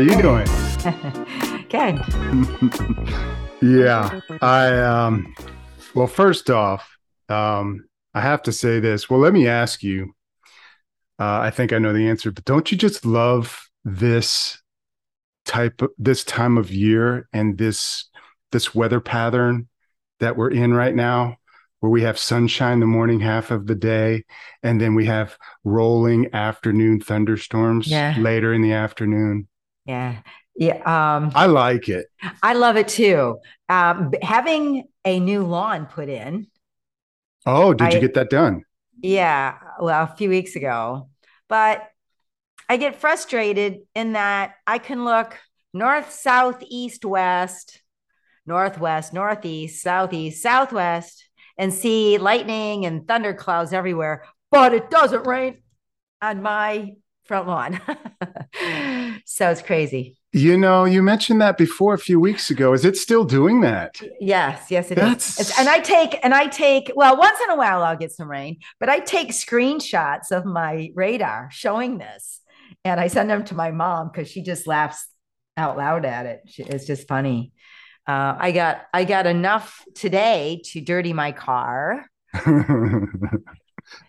Great. How are you doing? Good. yeah. I um well first off, um I have to say this. Well, let me ask you. Uh, I think I know the answer, but don't you just love this type of this time of year and this this weather pattern that we're in right now? where we have sunshine the morning half of the day and then we have rolling afternoon thunderstorms yeah. later in the afternoon yeah. Yeah um, i like it. I love it too. Um, having a new lawn put in. Oh did I, you get that done? Yeah well a few weeks ago. But i get frustrated in that i can look north south east west northwest northeast southeast southwest and see lightning and thunder clouds everywhere, but it doesn't rain on my front lawn. so it's crazy. You know, you mentioned that before a few weeks ago. Is it still doing that? Yes, yes, it That's... is. and I take and I take well, once in a while I'll get some rain, but I take screenshots of my radar showing this, and I send them to my mom because she just laughs out loud at it. It's just funny. Uh, I got I got enough today to dirty my car.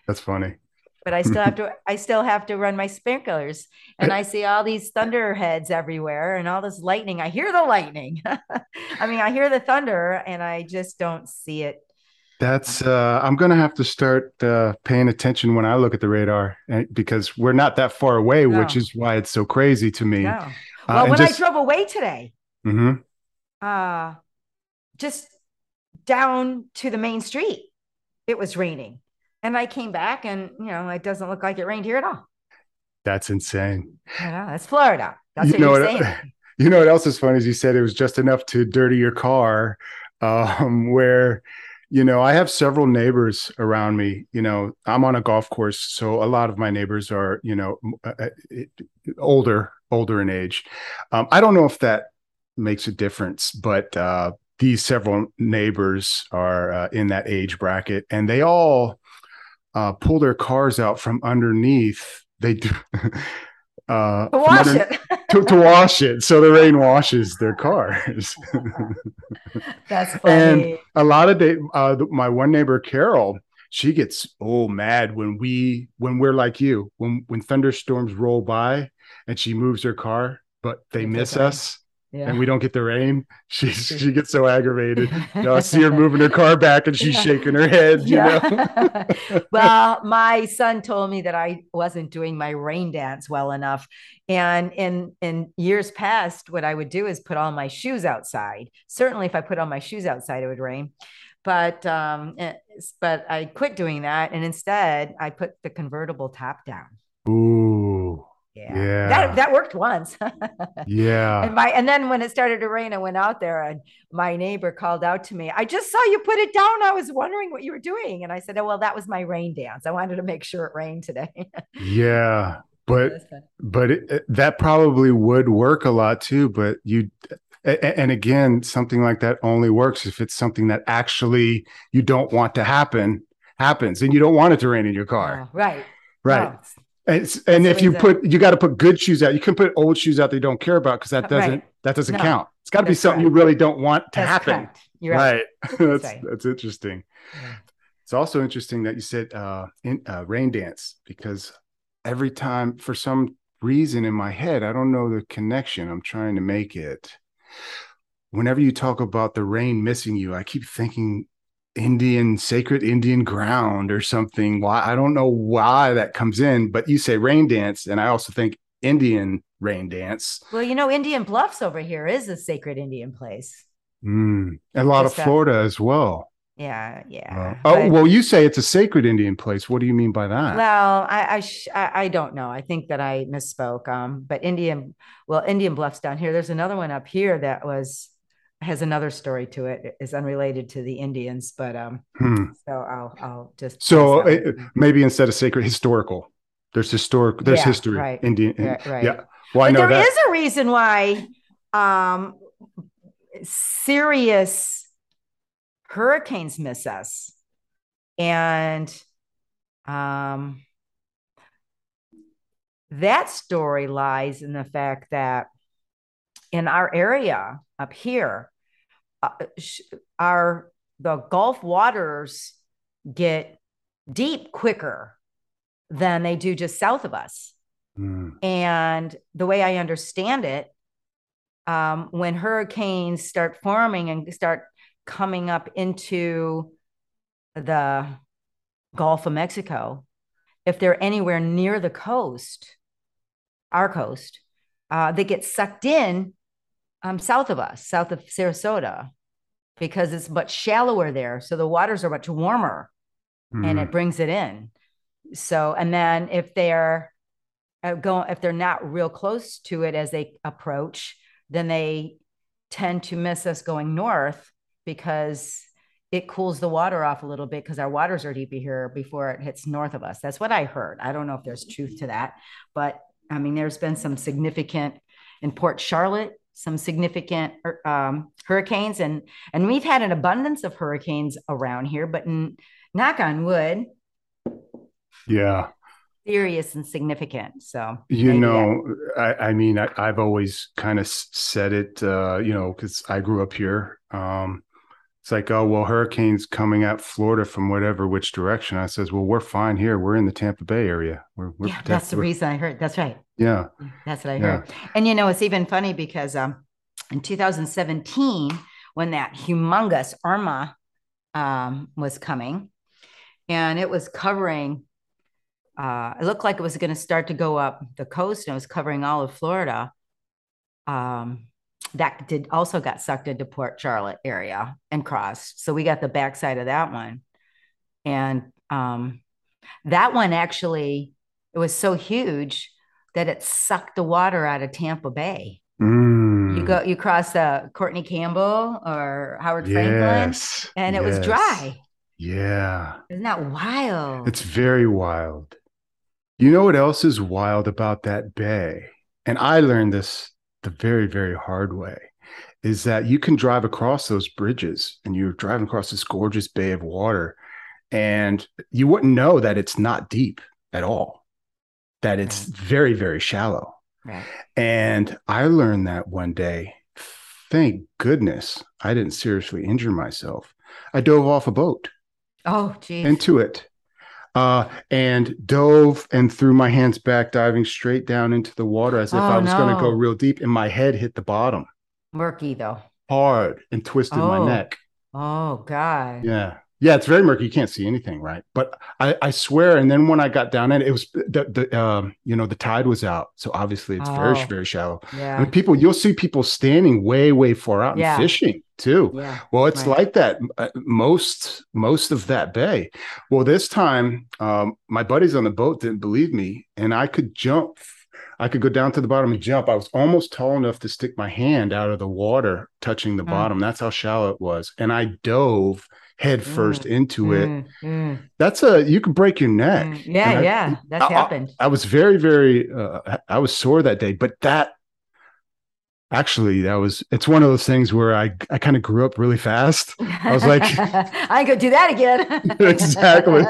That's funny. But I still have to I still have to run my sprinklers and I see all these thunderheads everywhere and all this lightning. I hear the lightning. I mean, I hear the thunder and I just don't see it. That's uh I'm going to have to start uh paying attention when I look at the radar eh, because we're not that far away, no. which is why it's so crazy to me. No. Uh, well, uh, when just... I drove away today, mm-hmm uh, just down to the main street. It was raining. And I came back and, you know, it doesn't look like it rained here at all. That's insane. Know. It's Florida. That's you what know you're what, saying. You know what else is funny is you said it was just enough to dirty your car. Um, where, you know, I have several neighbors around me. You know, I'm on a golf course, so a lot of my neighbors are, you know, uh, uh, older, older in age. Um, I don't know if that makes a difference. But uh, these several neighbors are uh, in that age bracket, and they all uh, pull their cars out from underneath. They do. Uh, to wash under, it. to, to, wash it, so the rain washes their cars. That's funny. And a lot of day, uh, my one neighbor Carol, she gets oh mad when we when we're like you when when thunderstorms roll by and she moves her car, but they miss us yeah. and we don't get the rain, she she gets so aggravated. You know, I see her moving her car back and she's yeah. shaking her head. You yeah. know. well, my son told me that I wasn't doing my rain dance well enough, and in in years past, what I would do is put all my shoes outside. Certainly, if I put all my shoes outside, it would rain. But um, eh, but I quit doing that, and instead I put the convertible top down. Ooh. Yeah. yeah. That that worked once. yeah. And my and then when it started to rain, I went out there and my neighbor called out to me. I just saw you put it down. I was wondering what you were doing. And I said, Oh, well, that was my rain dance. I wanted to make sure it rained today. yeah. But but it, that probably would work a lot too. But you and again, something like that only works if it's something that actually you don't want to happen happens and you don't want it to rain in your car. Oh, right. Right. And, and if you put, you got to put good shoes out. You can put old shoes out that you don't care about because that doesn't right. that doesn't no, count. It's got to be something correct. you really don't want to that's happen. right. right. that's right. that's interesting. Yeah. It's also interesting that you said uh, in, uh, rain dance because every time, for some reason in my head, I don't know the connection. I'm trying to make it. Whenever you talk about the rain missing you, I keep thinking Indian sacred Indian ground or something. Why I don't know why that comes in, but you say rain dance, and I also think Indian rain dance. Well, you know, Indian Bluffs over here is a sacred Indian place. Mm, a lot Just of Florida as well. Yeah, yeah. Uh, oh, well, you say it's a sacred Indian place. What do you mean by that? Well, I I, sh- I, I don't know. I think that I misspoke. Um, but Indian, well, Indian Bluffs down here. There's another one up here that was has another story to it. It's unrelated to the Indians, but um, hmm. so I'll I'll just so it, maybe instead of sacred, historical. There's historic. There's yeah, history. Right. Indian. Yeah. Right. Yeah. Well, I know there that. is a reason why um, serious hurricanes miss us, and um, that story lies in the fact that in our area up here, our the Gulf waters get deep quicker than they do just south of us. Mm. And the way I understand it, um, when hurricanes start forming and start coming up into the Gulf of Mexico, if they're anywhere near the coast, our coast, uh, they get sucked in um, south of us, south of Sarasota, because it's much shallower there. So the waters are much warmer mm. and it mm-hmm. brings it in. So, and then if they're uh, going, if they're not real close to it as they approach, then they tend to miss us going north because it cools the water off a little bit because our waters are deeper here before it hits north of us. That's what I heard. I don't know if there's truth to that, but I mean, there's been some significant in Port Charlotte, some significant um, hurricanes, and and we've had an abundance of hurricanes around here. But in, knock on wood, yeah, serious and significant. So you know, I, I, mean, I, have always kind of said it, uh, you know, because I grew up here. Um, it's like, oh well, hurricanes coming at Florida from whatever which direction. I says, well, we're fine here. We're in the Tampa Bay area. We're, we're yeah, that's the reason I heard. That's right. Yeah, that's what I heard. And you know, it's even funny because um, in 2017, when that humongous Irma um, was coming, and it was covering, uh, it looked like it was going to start to go up the coast, and it was covering all of Florida. Um, that did also got sucked into Port Charlotte area and crossed. So we got the backside of that one. And um, that one actually, it was so huge that it sucked the water out of Tampa Bay. Mm. You go, you cross the Courtney Campbell or Howard yes. Frankland, and it yes. was dry. Yeah. Isn't that wild? It's very wild. You know what else is wild about that bay? And I learned this the very, very hard way is that you can drive across those bridges and you're driving across this gorgeous bay of water and you wouldn't know that it's not deep at all, that it's right. very, very shallow. Right. And I learned that one day. Thank goodness I didn't seriously injure myself. I dove off a boat. Oh, geez. Into it uh, and dove and threw my hands back, diving straight down into the water as if oh, I was no. going to go real deep. And my head hit the bottom. Murky though. Hard and twisted oh. my neck. Oh God. Yeah. Yeah, it's very murky. You can't see anything, right? But I, I swear. And then when I got down in it, it was the, the um, you know, the tide was out, so obviously it's oh, very, very shallow. Yeah. Mean, people, you'll see people standing way, way far out yeah. and fishing too. Yeah. Well, it's right. like that uh, most most of that bay. Well, this time, um, my buddies on the boat didn't believe me, and I could jump. I could go down to the bottom and jump. I was almost tall enough to stick my hand out of the water, touching the mm. bottom. That's how shallow it was, and I dove head first mm, into it. Mm, mm. That's a you can break your neck. Mm. Yeah, I, yeah, that's I, happened. I, I, was very, very. Uh, I was sore that day, but that actually that was it's one of those things where I I kind of grew up really fast. I was like, I ain't gonna do that again. exactly.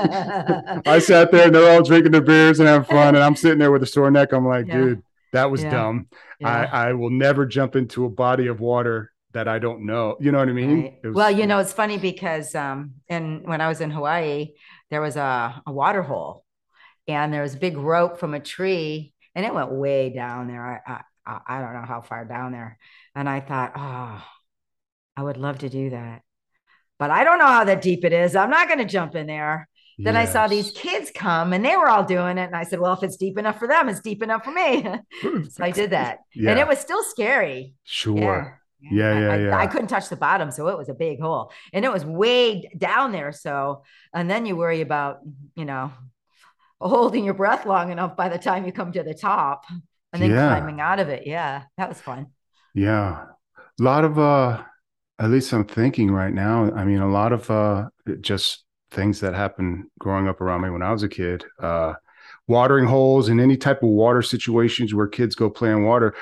I sat there and they're all drinking their beers and having fun, and I'm sitting there with a sore neck. I'm like, yeah. dude, that was yeah. dumb. Yeah. I I will never jump into a body of water that I don't know. You know what I mean? Right. Was, well, you know, it's funny because um, and when I was in Hawaii, there was a, a water hole, and there was a big rope from a tree, and it went way down there. I, I I don't know how far down there, and I thought, oh, I would love to do that, but I don't know how that deep it is. I'm not going to jump in there. Then yes. I saw these kids come and they were all doing it. And I said, well, if it's deep enough for them, it's deep enough for me. so I did that. Yeah. And it was still scary. Sure. Yeah. Yeah, yeah, I, yeah. I, I, couldn't touch the bottom, so it was a big hole, and it was way down there. So, and then you worry about, you know, holding your breath long enough by the time you come to the top, and then yeah. climbing out of it. Yeah, that was fun. Yeah, a lot of uh, at least I'm thinking right now. I mean, a lot of uh, just things that happened growing up around me when I was a kid. Uh, watering holes and any type of water situations where kids go play in water.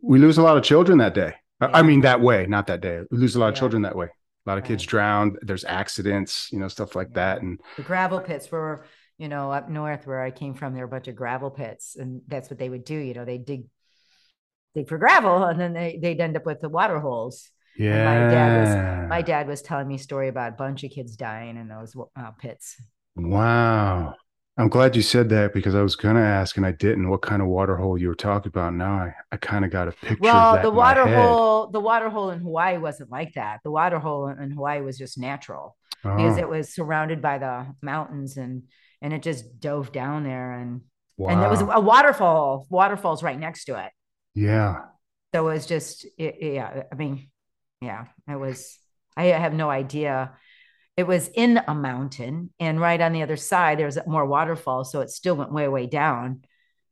We lose a lot of children that day yeah. I mean, that way, not that day. We lose a lot of yeah. children that way. A lot of kids drown. There's accidents, you know, stuff like that. And the gravel pits were, you know, up north where I came from, there were a bunch of gravel pits, and that's what they would do. You know, they dig dig for gravel, and then they they'd end up with the water holes. Yeah. My dad was my dad was telling me a story about a bunch of kids dying in those uh, pits. Wow. I'm glad you said that because I was going to ask and I didn't what kind of water hole you were talking about. Now I, I kind of got a picture. Well, the water hole, the water hole in Hawaii wasn't like that. The water hole in Hawaii was just natural oh. because it was surrounded by the mountains and and it just dove down there and wow. and there was a waterfall. Waterfalls right next to it. Yeah. So it was just it, yeah. I mean, yeah, it was. I have no idea it was in a mountain and right on the other side there's a more waterfall so it still went way way down.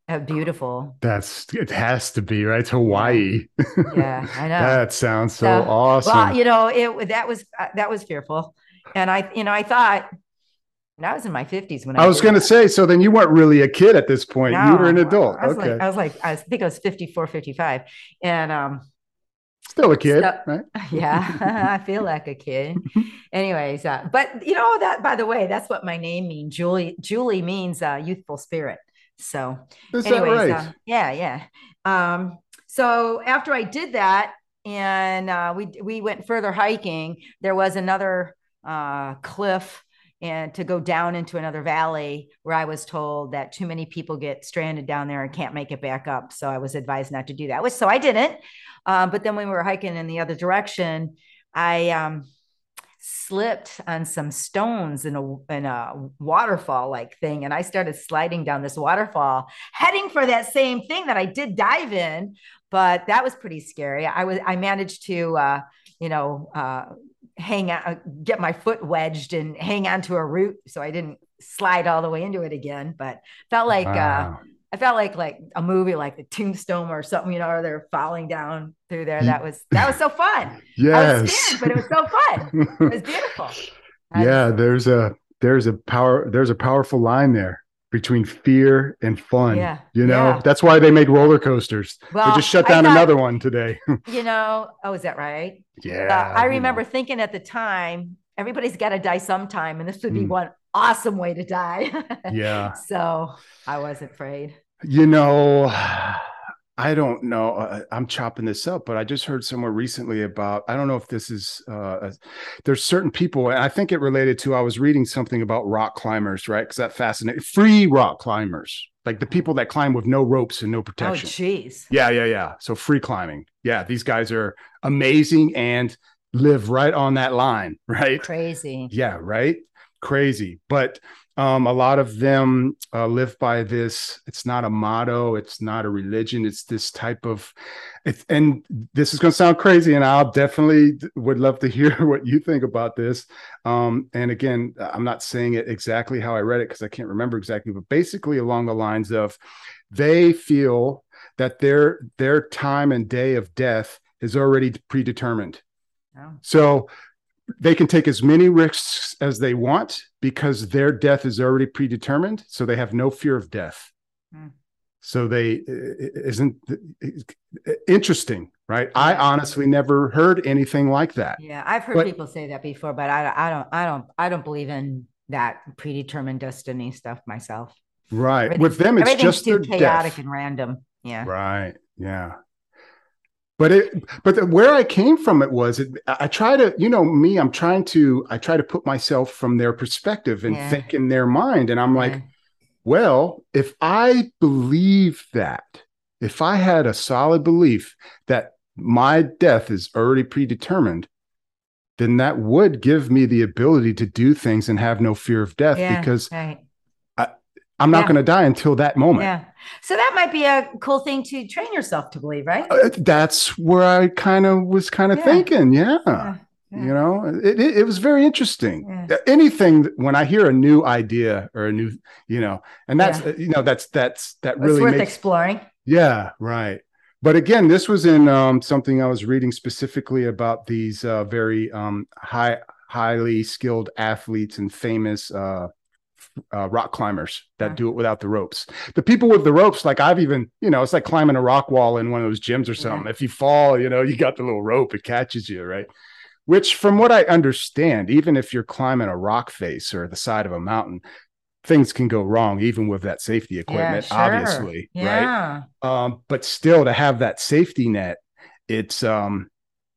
Uh, beautiful. That's it has to be right? Hawaii. Yeah i know. That sounds so, so, awesome. well you know it that was uh, that was fearful. And i you know i thought and I was in my 50s when I, I was going to say, so then you weren't really a kid at this point. No, you were an adult. I was okay. Like, I was like, I think I was 54, 55. And um, Still a kid, so, right? Yeah, I feel like a kid. Anyways, uh, but you know that by the way, that's what my name means. Julie Julie means uh, youthful spirit. So, Is anyways, right? uh, yeah, yeah. Um, so after I did that, and uh, we we went further hiking, there was another uh, cliff and to go down into another valley where I was told that too many people get stranded down there and can't make it back up. So I was advised not to do that. So I didn't. Um, but then when we were hiking in the other direction, I um, slipped on some stones in a in a waterfall like thing, and I started sliding down this waterfall, heading for that same thing that I did dive in. But that was pretty scary. I was I managed to uh, you know uh, hang out, get my foot wedged and hang onto a root, so I didn't slide all the way into it again. But felt like uh, wow. uh, I felt like like a movie like the Tombstone or something, you know, or they're falling down through there. That was that was so fun. Yes, scared, but it was so fun. it was beautiful. yeah, there's a there's a power there's a powerful line there between fear and fun. Yeah, you know yeah. that's why they made roller coasters. Well, they just shut down thought, another one today. you know, oh, is that right? Yeah, uh, I remember know. thinking at the time everybody's got to die sometime, and this would be mm. one awesome way to die. yeah. So I was afraid. You know, I don't know. Uh, I'm chopping this up, but I just heard somewhere recently about. I don't know if this is. Uh, there's certain people, and I think it related to. I was reading something about rock climbers, right? Because that fascinates free rock climbers, like the people that climb with no ropes and no protection. Oh, jeez. Yeah, yeah, yeah. So free climbing. Yeah, these guys are amazing and live right on that line, right? Crazy. Yeah, right. Crazy, but um, a lot of them uh, live by this. It's not a motto. It's not a religion. It's this type of, it's, and this is going to sound crazy, and I'll definitely would love to hear what you think about this. Um, and again, I'm not saying it exactly how I read it because I can't remember exactly, but basically along the lines of, they feel that their their time and day of death is already predetermined. Oh. So they can take as many risks as they want because their death is already predetermined so they have no fear of death. Hmm. so they isn't interesting right? I honestly never heard anything like that. Yeah i've heard but, people say that before but I, I don't i don't i don't believe in that predetermined destiny stuff myself. Right. With them it's just too chaotic death. and random. Yeah. Right yeah but it but the, where i came from it was it, i try to you know me i'm trying to i try to put myself from their perspective and yeah. think in their mind and i'm like well if i believe that if i had a solid belief that my death is already predetermined then that would give me the ability to do things and have no fear of death yeah, because right. I'm not yeah. going to die until that moment. Yeah. So that might be a cool thing to train yourself to believe, right? Uh, that's where I kind of was kind of yeah. thinking. Yeah. yeah. You know, it, it, it, was very interesting. Anything when I hear a new idea or a new, you know, and that's, uh, you know, that's, that's, that really it's worth makes, exploring. Yeah. Right. But again, this was in um, something I was reading specifically about these uh, very um, high, highly skilled athletes and famous uh, uh, rock climbers that yeah. do it without the ropes. The people with the ropes, like I've even, you know, it's like climbing a rock wall in one of those gyms or something. Yeah. If you fall, you know, you got the little rope, it catches you, right? Which, from what I understand, even if you're climbing a rock face or the side of a mountain, things can go wrong even with that safety equipment, sure. obviously, right? Um, but still to have that safety net, it's um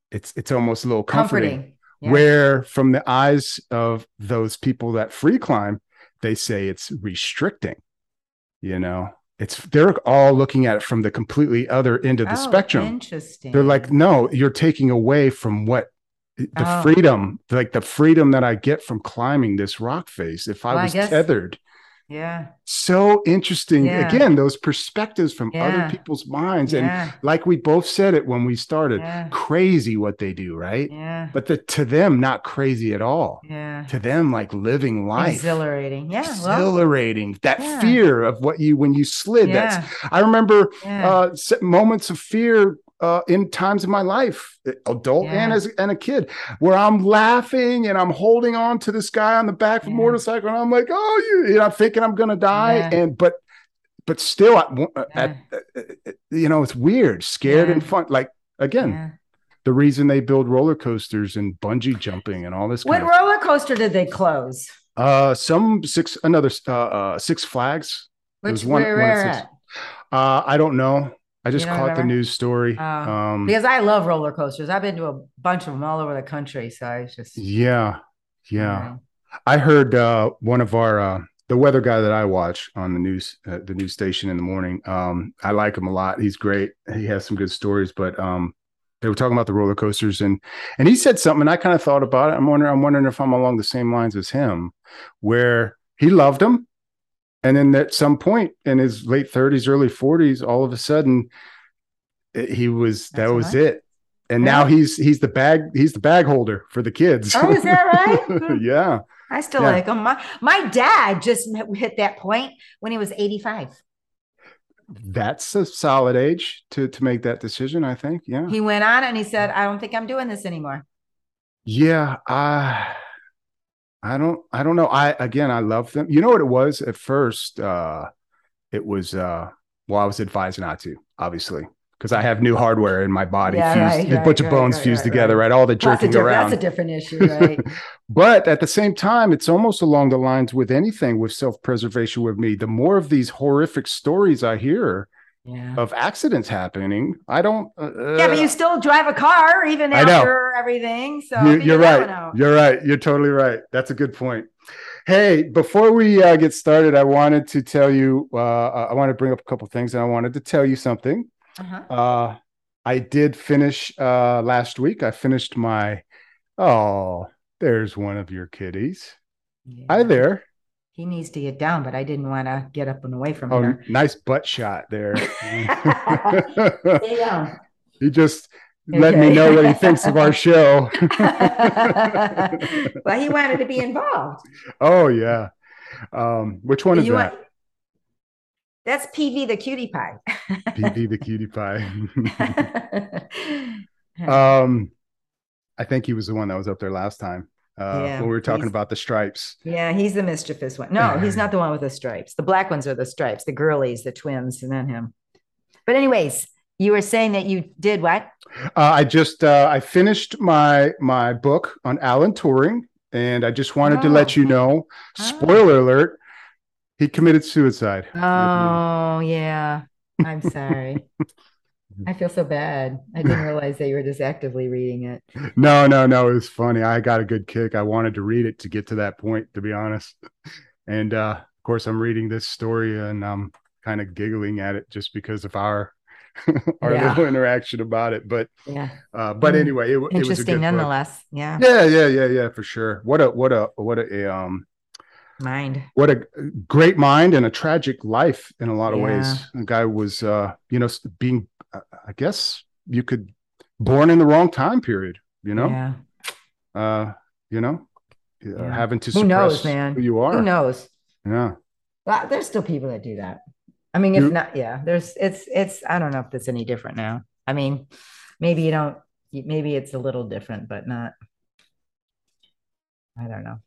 it's it's almost a little comforting. Comforting. Yeah. Where from the eyes of those people that free climb, they say it's restricting. You know, it's they're all looking at it from the completely other end of the Oh, spectrum. Interesting. They're like, no, you're taking away from what the Oh. freedom, like the freedom that I get from climbing this rock face. If I Well, I was guess- tethered, yeah. so interesting. Yeah. Again, those perspectives from Yeah. other people's minds. And like we both said it when we started, Yeah. crazy what they do, right? Yeah. But the, to them, not crazy at all. Yeah. To them, like living life. Exhilarating. Yeah. Well, Exhilarating. that Yeah. fear of what you when you slid. yeah. That's I remember yeah. uh, moments of fear uh, in times of my life, adult and as and a kid, where I'm laughing and I'm holding on to this guy on the back of a Yeah. motorcycle, and I'm like, oh, you, you know, I'm thinking I'm gonna die, Yeah. and but but still, I, uh, Yeah. at, uh, uh, you know, it's weird, scared and fun. Like again, yeah. the reason they build roller coasters and bungee jumping and all this What roller coaster did they close? uh some six another uh, uh Six Flags. There Which was one- where one Six- Uh, I don't know. I just don't caught the news story. Oh. um, Because I love roller coasters. I've been to a bunch of them all over the country. So I just yeah, yeah. um, I heard uh, one of our uh, the weather guy that I watch on the news uh, the news station in the morning. Um, I like him a lot. He's great. He has some good stories. But um, they were talking about the roller coasters and and he said something. And I kind of thought about it. I'm wondering. I'm wondering if I'm along the same lines as him, where he loved them, and then at some point in his late 30s, early 40s, all of a sudden, it- he was that was right. it. And now he's he's the bag he's the bag holder for the kids. Oh, is that right? yeah. I still Yeah. like them. My, my dad just hit that point when he was 85. That's a solid age to to make that decision, I think. Yeah. He went on and he said, I don't think I'm doing this anymore. Yeah, I I don't I don't know. I again I love them. You know what it was at first? Uh it was uh well, I was advised not to, obviously, because I have new hardware in my body Yeah, fused, right, a bunch right, of bones right, fused together, right. All the That's jerking diff- around. that's a different issue, right? but at the same time, it's almost along the lines with anything with self-preservation with me. The more of these horrific stories I hear yeah. of accidents happening, I don't uh, Yeah, but you still drive a car even after everything. So You- you're right. You're right. You're totally right. That's a good point. Hey, before we uh, get started, I wanted to tell you, uh, I want to bring up a couple things, and I wanted to tell you something. Uh-huh. Uh, I did finish uh, last week. I finished my. Oh, there's one of your kitties. Hi there. He needs to get down, but I didn't want to get up and away from Oh, her. nice butt shot there. Down. he just let me know what he thinks of our show. well, he wanted to be involved. oh yeah. Um, which one is You that? want- That's PV the cutie pie. PV the cutie pie. um, I think he was the one that was up there last time. Uh, Yeah, when we were talking about the stripes. yeah, he's the mischievous one. No, he's not the one with the stripes. The black ones are the stripes, the girlies, the twins, and then him. But anyways, you were saying that you did what? Uh, I just uh, I finished my my book on Alan Turing, and I just wanted to let Oh. you know. Oh. Spoiler alert: he committed suicide. Oh, yeah. I'm sorry. I feel so bad. I didn't realize that you were just actively reading it. No, no, no. It was funny. I got a good kick. I wanted to read it to get to that point, to be honest. And uh, of course, I'm reading this story and I'm kind of giggling at it just because of our our Yeah. little interaction about it. But Yeah. uh, but Mm. anyway, it, it was a Interesting book. nonetheless. Yeah. Yeah, yeah, yeah, yeah, for sure. What a what a what a um Mind. what a great mind and a tragic life in a lot of Yeah. ways. The guy was uh you know being uh, I guess you could born in the wrong time period. You know. Yeah. uh, you know, uh, Yeah. having to Who knows, man? who you are. Who knows? Yeah. Well, there's still people that do that. I mean, if You- not, yeah, there's it's it's I don't know if it's any different now. I mean, maybe you don't maybe it's a little different, but not I don't know.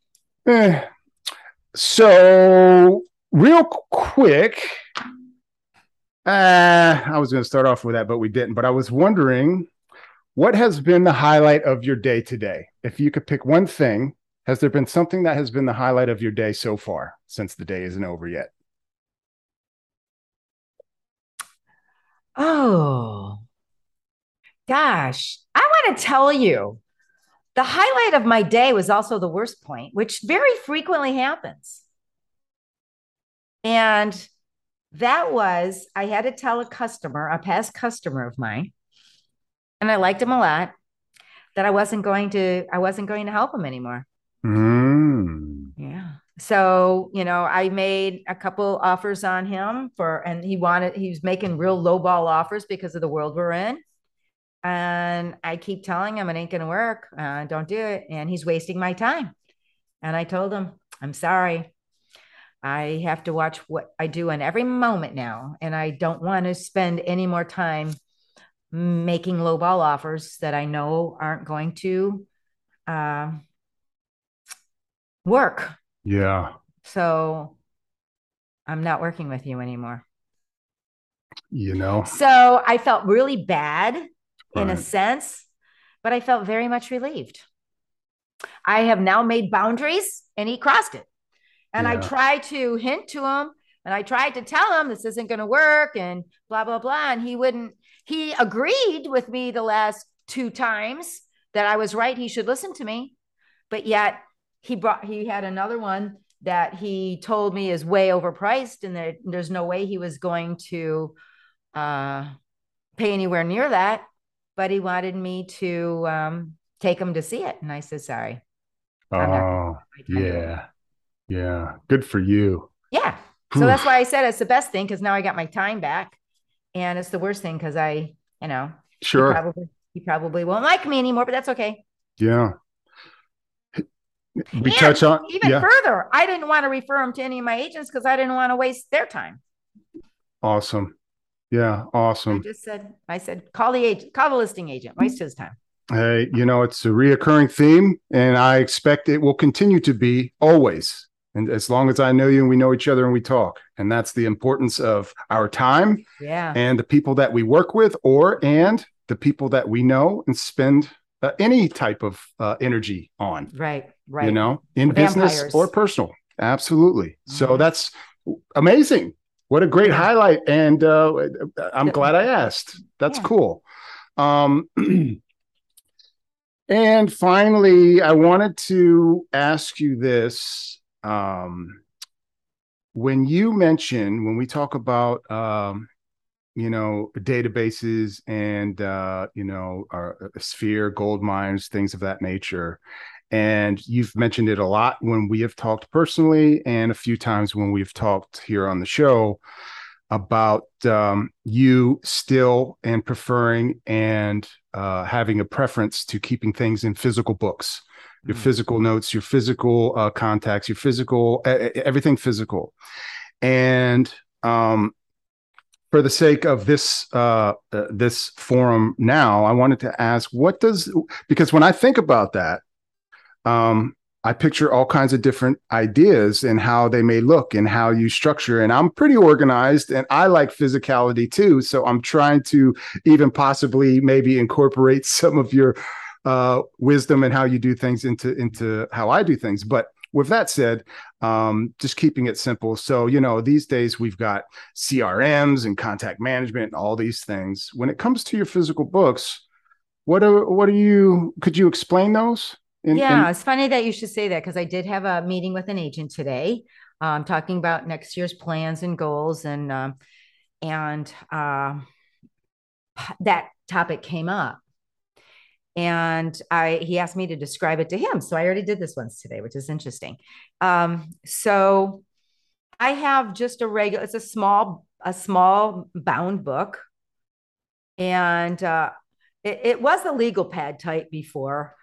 Eh. So, real quick, uh, I was going to start off with that, but we didn't. But I was wondering, what has been the highlight of your day today? If you could pick one thing, Has there been something that has been the highlight of your day so far since the day isn't over yet? Oh, gosh. I want to tell you the highlight of my day was also the worst point, which very frequently happens. And that was I had to tell a customer, a past customer of mine, and I liked him a lot, that I wasn't going to I wasn't going to help him anymore. Mm. Yeah. So, you know, I made a couple offers on him for, and he wanted, he was making real low ball offers because of the world we're in. And I keep telling him it ain't going to work. Uh, don't do it. And he's wasting my time. And I told him, I'm sorry. I have to watch what I do in every moment now. And I don't want to spend any more time making low ball offers that I know aren't going to uh, work. Yeah. So I'm not working with you anymore. You know? So I felt really bad in Right. a sense, but I felt very much relieved. I have now made boundaries and he crossed it. And I tried to hint to him and I tried to tell him this isn't going to work and blah, blah, blah. And he wouldn't, he agreed with me the last two times that I was right. He should listen to me. But yet he brought, he had another one that he told me is way overpriced and that there's no way he was going to uh, pay anywhere near that. But he wanted me to um, take him to see it. And I said, sorry. I'm not gonna Oh, spend my time doing yeah. Yeah. Good for you. Yeah. So that's why I said it's the best thing because now I got my time back. And it's the worst thing because I, you know, he Sure. probably he probably won't like me anymore, but that's okay. Yeah. We And touch on Even yeah. further, I didn't want to refer him to any of my agents because I didn't want to waste their time. Awesome. Yeah, awesome. I just said, I said, call the agent, call the listing agent, waste his time. Hey, you know, it's a reoccurring theme, and I expect it will continue to be always. And as long as I know you and we know each other and we talk, and that's the importance of our time Yeah. and the people that we work with, or and the people that we know and spend uh, any type of uh, energy on. Right. Right. You know, in business or personal. Absolutely. So Mhm. that's amazing. What a great highlight. And uh, I'm glad I asked. That's Yeah. cool. Um, and finally, I wanted to ask you this. Um, when you mention, when we talk about, um, you know, databases and, uh, you know, our sphere, gold mines, things of that nature, and you've mentioned it a lot when we have talked personally and a few times when we've talked here on the show about um, you still and preferring and uh, having a preference to keeping things in physical books your Mhm. physical notes your physical uh, contacts your physical everything physical and um, for the sake of this uh, uh, this forum now i wanted to ask what does because when i think about that um, I picture all kinds of different ideas and how they may look and how you structure. And I'm pretty organized and I like physicality too. So I'm trying to even possibly maybe incorporate some of your uh, wisdom and how you do things into into how I do things. But with that said, um, just keeping it simple. So you know, these days we've got CRMs and contact management and all these things. When it comes to your physical books, what are what are you? Could you explain those? In- yeah, in- it's funny that you should say that because I did have a meeting with an agent today, um, talking about next year's plans and goals, and um, and uh, that topic came up, and I he asked me to describe it to him, so I already did this once today, which is interesting. Um, so I have just a regular, it's a small a small bound book, and uh, it, it was a legal pad type before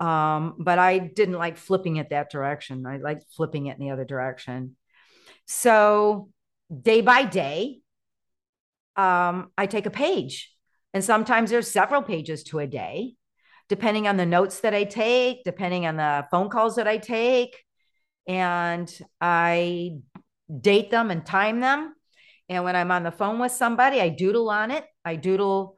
um but i didn't like flipping it that direction. I liked flipping it in the other direction. So day by day um i take a page and sometimes there's several pages to a day depending on the notes that i take depending on the phone calls that i take and i date them and time them. And when i'm on the phone with somebody i doodle on it. I doodle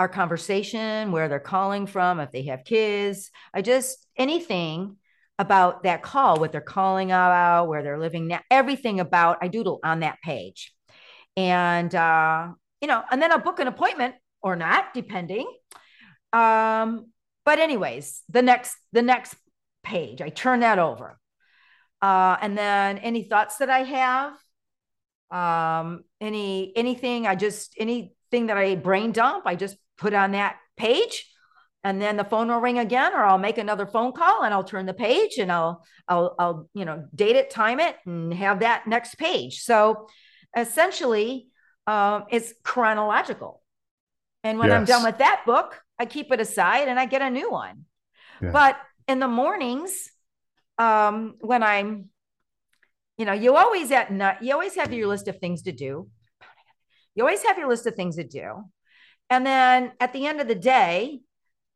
our conversation, where they're calling from, if they have kids, I just anything about that call, what they're calling about, where they're living now, everything about I doodle on that page. And, uh, you know, and then I'll book an appointment or not, depending. Um, but anyways, the next, the next page, I turn that over. Uh, and then any thoughts that I have, um, any, anything, I just, anything that I brain dump, I just put on that page and then the phone will ring again or i'll make another phone call and i'll turn the page and i'll i'll i'll you know date it time it and have that next page. So essentially um, it's chronological. And when yes. i'm done with that book i keep it aside and i get a new one. Yeah. but in the mornings um, when i'm you know you always at night you always have your list of things to do. You always have your list of things to do and then at the end of the day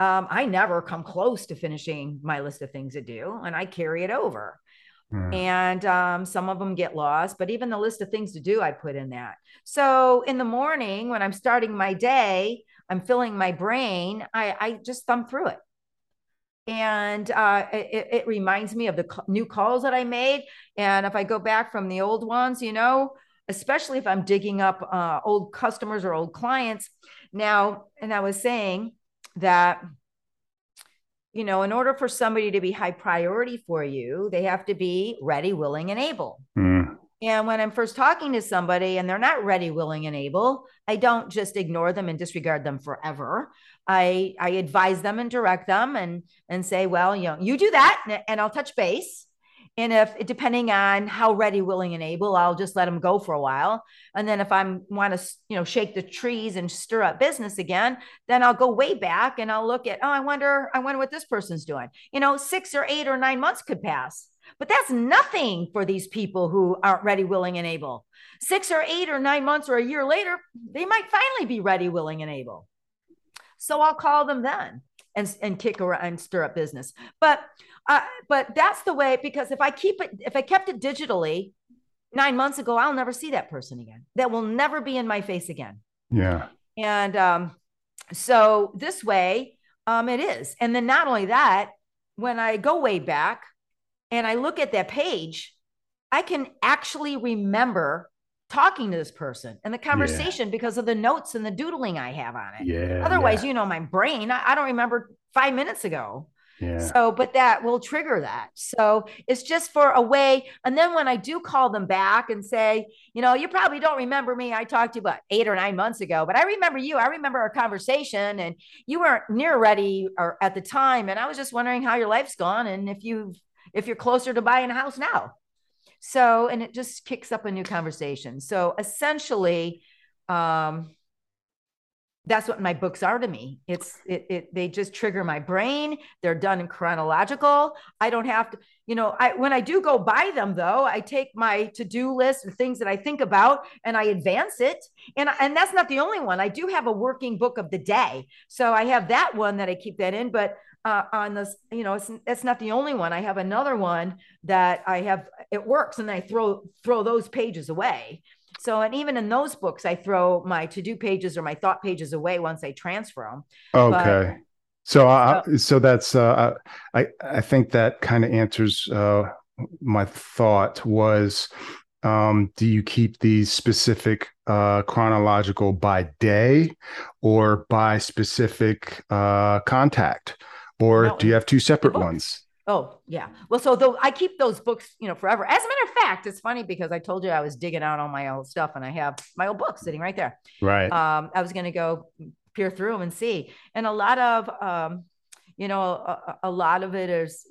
um, I never come close to finishing my list of things to do, and I carry it over. Mm. And um, some of them get lost, but even the list of things to do, I put in that. So in the morning, when I'm starting my day, I'm filling my brain, I, I just thumb through it. And uh, it, it, reminds me of the new calls that I made. And if I go back from the old ones, you know, especially if I'm digging up uh, old customers or old clients. Now, and I was saying, that you know, in order for somebody to be high priority for you, they have to be ready, willing, and able. Mm. And when I'm first talking to somebody and they're not ready, willing, and able, I don't just ignore them and disregard them forever. I I advise them and direct them and and say, well, you know, you do that, and I'll touch base. And if depending on how ready, willing, and able, I'll just let them go for a while. And then if I'm want to, you know, shake the trees and stir up business again, then I'll go way back and I'll look at, oh, I wonder, I wonder what this person's doing. You know, six or eight or nine months could pass. But that's nothing for these people who aren't ready, willing, and able. Six or eight or nine months or a year later, they might finally be ready, willing, and able. So I'll call them then and, and kick around and stir up business. But uh, but that's the way because if I keep it, if I kept it digitally nine months ago, I'll never see that person again. That will never be in my face again. Yeah. And um, so this way, um, it is. And then not only that, when I go way back and I look at that page, I can actually remember talking to this person and the conversation yeah. because of the notes and the doodling I have on it. Yeah. Otherwise, yeah. you know, my brain, I, I, don't remember five minutes ago. Yeah. So, but that will trigger that. So it's just for a way. And then when I do call them back and say, you know, you probably don't remember me. I talked to you about eight or nine months ago, but I remember you. I remember our conversation and you weren't near ready or at the time. And I was just wondering how your life's gone and if you've if you're closer to buying a house now. So, and it just kicks up a new conversation. So essentially, um, that's what my books are to me. It's it, it they just trigger my brain. They're done in chronological. I don't have to, you know, I when I do go buy them though, I take my to-do list and things that I think about and I advance it. And and that's not the only one. I do have a working book of the day. So I have that one that I keep that in, but uh, on this, you know, it's, it's not the only one. I have another one that I have, it works and I throw, throw those pages away. So, and even in those books, I throw my to do pages or my thought pages away once I transfer them. Okay. But, so, uh, so that's, uh, I, I think that kind of answers, uh, my thought was, um, do you keep these specific uh, chronological by day or by specific uh, contact or no, do you have two separate ones Oh yeah. Well, so though I keep those books, you know, forever. As a matter of fact, it's funny because I told you I was digging out all my old stuff, and I have my old books sitting right there. Right. Um, I was going to go peer through them and see, and a lot of, um, you know, a, a lot of it is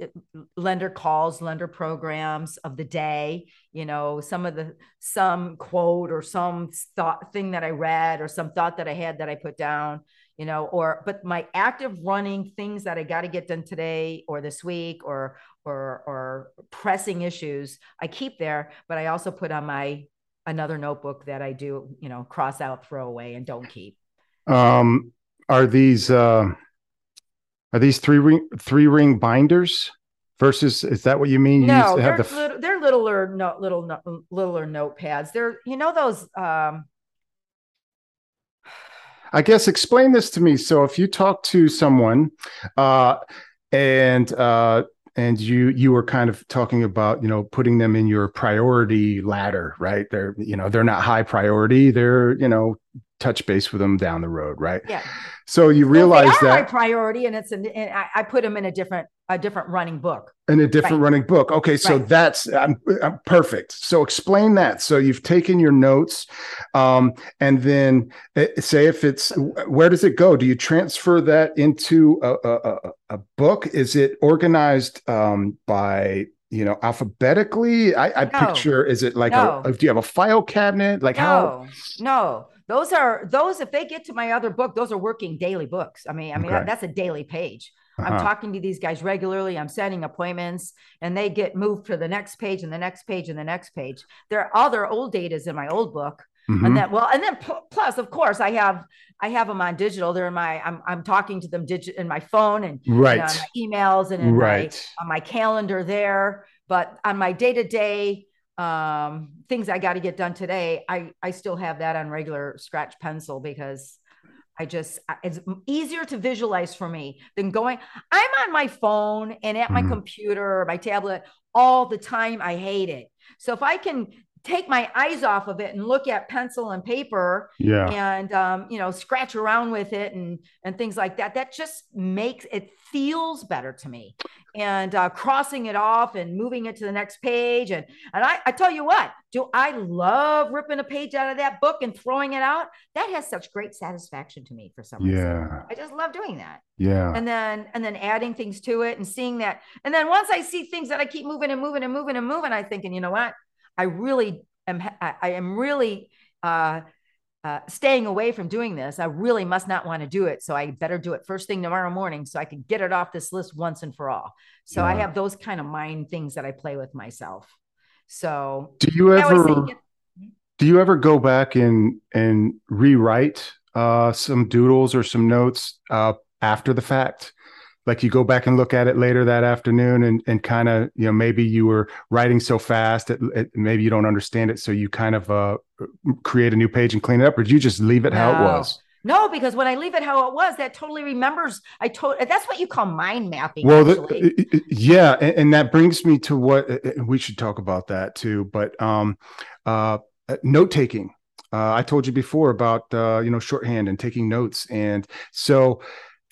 lender calls, lender programs of the day. You know, some of the some quote or some thought thing that I read or some thought that I had that I put down you know, or but my active running things that I got to get done today or this week or or or pressing issues, I keep there, but I also put on my another notebook that I do, you know, cross out, throw away, and don't keep. Um, are these uh, are these three ring three ring binders? versus is that what you mean? You no, they're, the... little, they're littler, no, little, littler notepads. They're, you know, those um, I guess explain this to me. So if you talk to someone uh, and uh, and you you were kind of talking about you know putting them in your priority ladder, right? They're you know they're not high priority. They're you know touch base with them down the road, right? Yeah. So you realize that my priority, and it's an, and I, I, put them in a different a different running book. In a different right. running book. Okay, so right. that's I'm, I'm, perfect. So explain that. So you've taken your notes, um, and then uh, say if it's where does it go? Do you transfer that into a, a, a book? Is it organized um, by you know alphabetically? I, I no. picture is it like no. a, do you have a file cabinet? Like no. how? No, those are those. If they get to my other book, those are working daily books. I mean, I mean okay. that's a daily page. Uh-huh. I'm talking to these guys regularly. I'm setting appointments and they get moved to the next page and the next page and the next page. They're all their old data is in my old book. Mm-hmm. And then, well, and then plus, of course, I have I have them on digital. They're in my I'm I'm talking to them digit in my phone and right you know, emails and right. my on my calendar there. But on my day to day um things I got to get done today, I I still have that on regular scratch pencil because I just, it's easier to visualize for me than going. I'm on my phone and at my mm-hmm. computer or my tablet all the time. I hate it. So if I can take my eyes off of it and look at pencil and paper yeah and um, you know scratch around with it and and things like that that just makes it feels better to me and uh, crossing it off and moving it to the next page and and I, I tell you what do i love ripping a page out of that book and throwing it out? That has such great satisfaction to me for some reason. Yeah. I just love doing that. Yeah. And then and then adding things to it and seeing that and then once i see things that i keep moving and moving and moving and moving i thinking you know what? I really am I am really uh, uh, staying away from doing this. I really must not want to do it. So I better do it first thing tomorrow morning so I can get it off this list once and for all. So yeah. I have those kind of mind things that I play with myself. So do you ever do you ever go back and and rewrite uh, some doodles or some notes uh, after the fact? Like you go back and look at it later that afternoon and, and kind of you know maybe you were writing so fast that it, maybe you don't understand it so you kind of uh, create a new page and clean it up or do you just leave it no. how it was? No because when i leave it how it was that totally remembers i told that's what you call mind mapping well the, yeah and, and, that brings me to what we should talk about that too but um uh note taking. Uh, i told you before about uh, you know shorthand and taking notes and so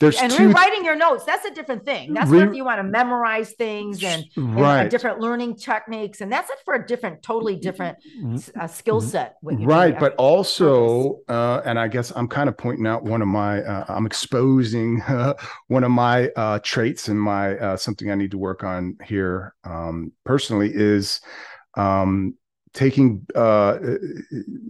there's and two... rewriting your notes that's a different thing that's Re- if you want to memorize things and, right. and different learning techniques and that's it for a different totally different uh, skill mm-hmm. set right but also uh, and i guess i'm kind of pointing out one of my uh, i'm exposing one of my uh, traits and my uh, something i need to work on here um, personally is um, taking uh,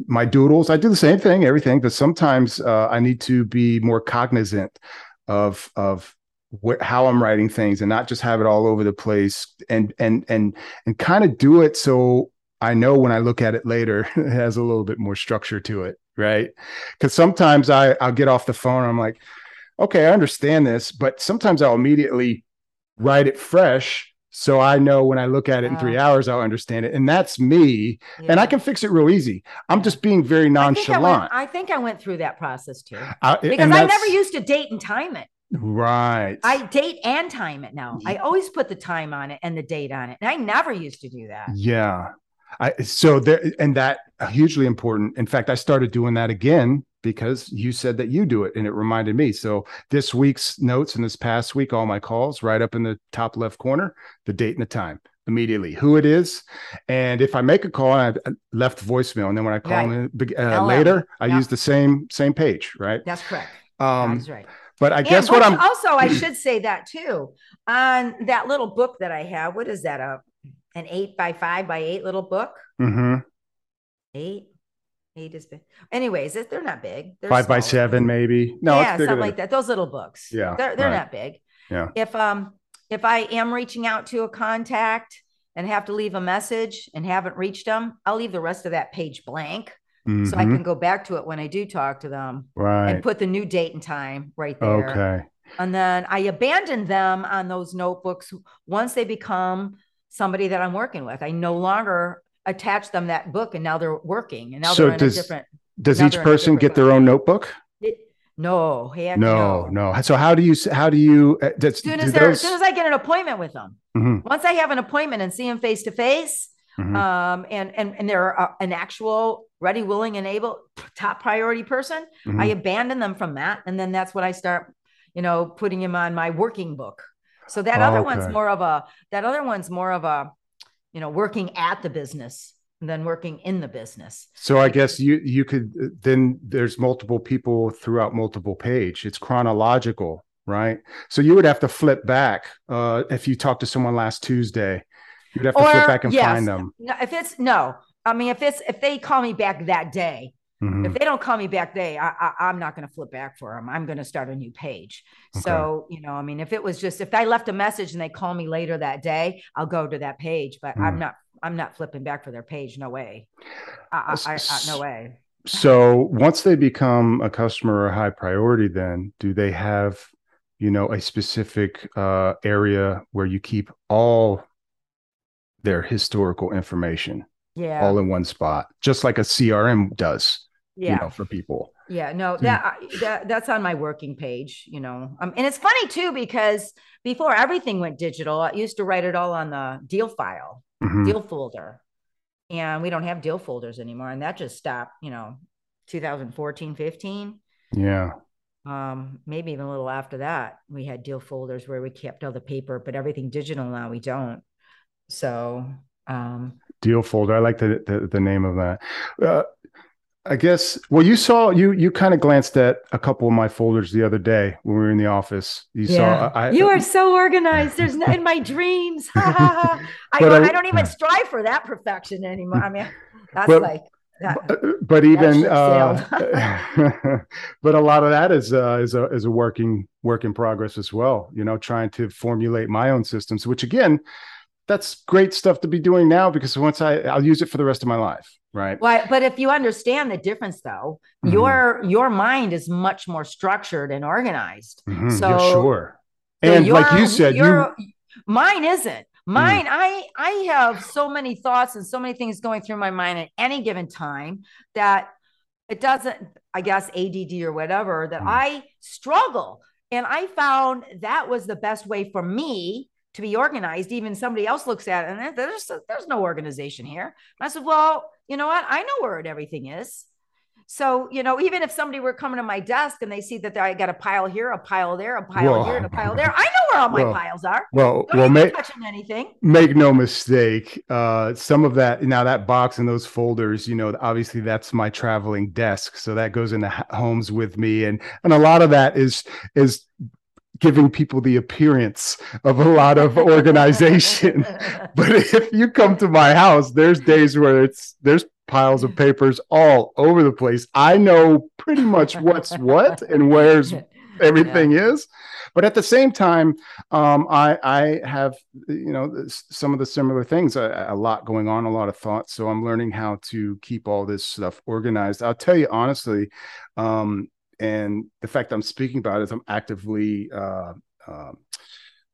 my doodles i do the same thing everything but sometimes uh, i need to be more cognizant of of wh- how I'm writing things and not just have it all over the place and and and and kind of do it so I know when I look at it later it has a little bit more structure to it, right? Because sometimes I I'll get off the phone I'm like, okay, I understand this, but sometimes I'll immediately write it fresh so I know when I look at it in three hours, I'll understand it. And that's me. Yeah. And I can fix it real easy. I'm just being very nonchalant. I think I went, I think I went through that process too. Because I never used to date and time it. Right. I date and time it now. I always put the time on it and the date on it. And I never used to do that. Yeah. I so there and that hugely important. In fact, I started doing that again because you said that you do it and it reminded me. So this week's notes and this past week, all my calls right up in the top left corner, the date and the time immediately, who it is. And if I make a call, I left voicemail. And then when I call right. them uh, later, I use the same, same page, right? That's correct. Um, That's right. But I and guess what I'm also, I should say that too on that little book that I have. What is that? A an eight by five by eight little book? Mm-hmm. Eight Eight is big. Anyways, they're not big. They're five by seven, maybe. No, yeah, something like that. Those little books. Yeah, they're they're right. not big. Yeah. If um if I am reaching out to a contact and have to leave a message and haven't reached them, I'll leave the rest of that page blank. Mm-hmm. So I mm-hmm. can go back to it when I do talk to them. Right. And put the new date and time right there. Okay. And then I abandon them on those notebooks once they become somebody that I'm working with. I no longer attach them that book and now they're working and now so they're in does, a different does each person get their own notebook it, No, No, no. no. So how do you how do you uh, As soon do as, those- as soon as I get an appointment with them, Mhm, once I have an appointment and see them face to face, mhm. um, and and and they're uh, an actual ready, willing, and able top priority person, I Mhm. abandon them from that, and then that's what I start, you know, putting him on my working book. So that other one's more of a that other one's more of a, you know, working at the business than working in the business. So I guess you you could then there's multiple people throughout multiple page. It's chronological, right? So you would have to flip back uh, if you talked to someone last Tuesday. You'd have to flip Or, back and yes. find them. No, if it's no, I mean, if it's if they call me back that day, Mhm. if they don't call me back they I, I i'm not going to flip back for them i'm going to start a new page Okay. so you know i mean if it was just if i left a message and they call me later that day i'll go to that page but i'm Mm. not i'm not flipping back for their page no way I, I, I, I, no way So once they become a customer or a high priority, then do they have, you know, a specific uh, area where you keep all their historical information yeah all in one spot, just like a CRM does, yeah you know, for people? Yeah, no, Hmm. that, that that's on my working page, you know. Um, and it's funny too because before everything went digital, I used to write it all on the deal file, Mhm. deal folder, and we don't have deal folders anymore, and that just stopped, you know, 2014, 15. Yeah. Um, maybe even a little after that, we had deal folders where we kept all the paper, but everything digital now we don't. So, um, Deal folder. I like the the, the name of that. Uh, I guess. Well, you saw you you kind of glanced at a couple of my folders the other day when we were in the office. You saw. I, you are so organized. There's in my dreams. I, don't, I- I, don't even strive for that perfection anymore. I mean, that's But- like that. but, but even uh, but a lot of that is uh, is a is a working work in progress as well you know trying to formulate my own systems which again that's great stuff to be doing now because once i i'll use it for the rest of my life right Well, but if you understand the difference, though, Mhm. your your mind is much more structured and organized. Mhm, yeah, So- sure So and like you said you your- mine isn't. Mine, I I have so many thoughts and so many things going through my mind at any given time that it doesn't, I guess, ADD or whatever, that Mm. I struggle. And I found that was the best way for me to be organized. Even somebody else looks at it and there's there's no organization here. And I said, well, you know what? I know where everything is. So, you know, even if somebody were coming to my desk and they see that I got a pile here, a pile there, a pile Well- here, and a pile there, I know where all my Well, piles are. well Don't well make touching anything. make no mistake uh some of that now that box and those folders you know obviously that's my traveling desk so that goes into homes with me and and a lot of that is is giving people the appearance of a lot of organization. But if you come to my house there's days where it's there's piles of papers all over the place. I know pretty much what's what and where's everything is. But at the same time um, I, I have you know some of the similar things a, a lot going on a lot of thoughts. So i'm learning how to keep all this stuff organized. I'll tell you honestly um, and the fact i'm speaking about is i'm actively uh, uh,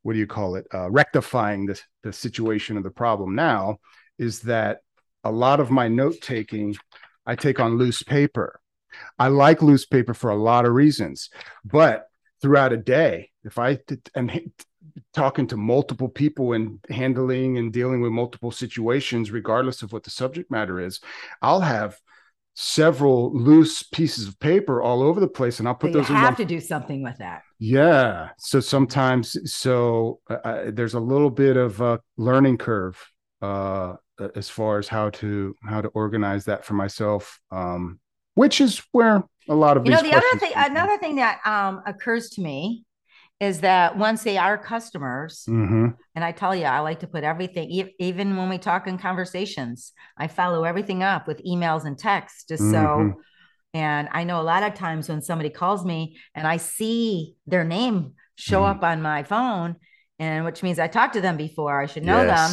what do you call it? Uh, rectifying the, the situation of the problem now is that a lot of my note taking i take on loose paper. I like loose paper for a lot of reasons, but throughout a day, if I am talking to multiple people and handling and dealing with multiple situations, regardless of what the subject matter is, I'll have several loose pieces of paper all over the place, and I'll So put you those in have one. to do something with that. Yeah. So sometimes, so uh, uh, there's a little bit of a learning curve uh, as far as how to how to organize that for myself, um, which is where a lot of You know, the other thing, another thing that um, occurs to me is that once they are customers, Mhm. and I tell you, I like to put everything, e- even when we talk in conversations, I follow everything up with emails and texts just Mhm. so. And I know a lot of times when somebody calls me and I see their name show Mhm. up on my phone, and which means I talked to them before, I should know them.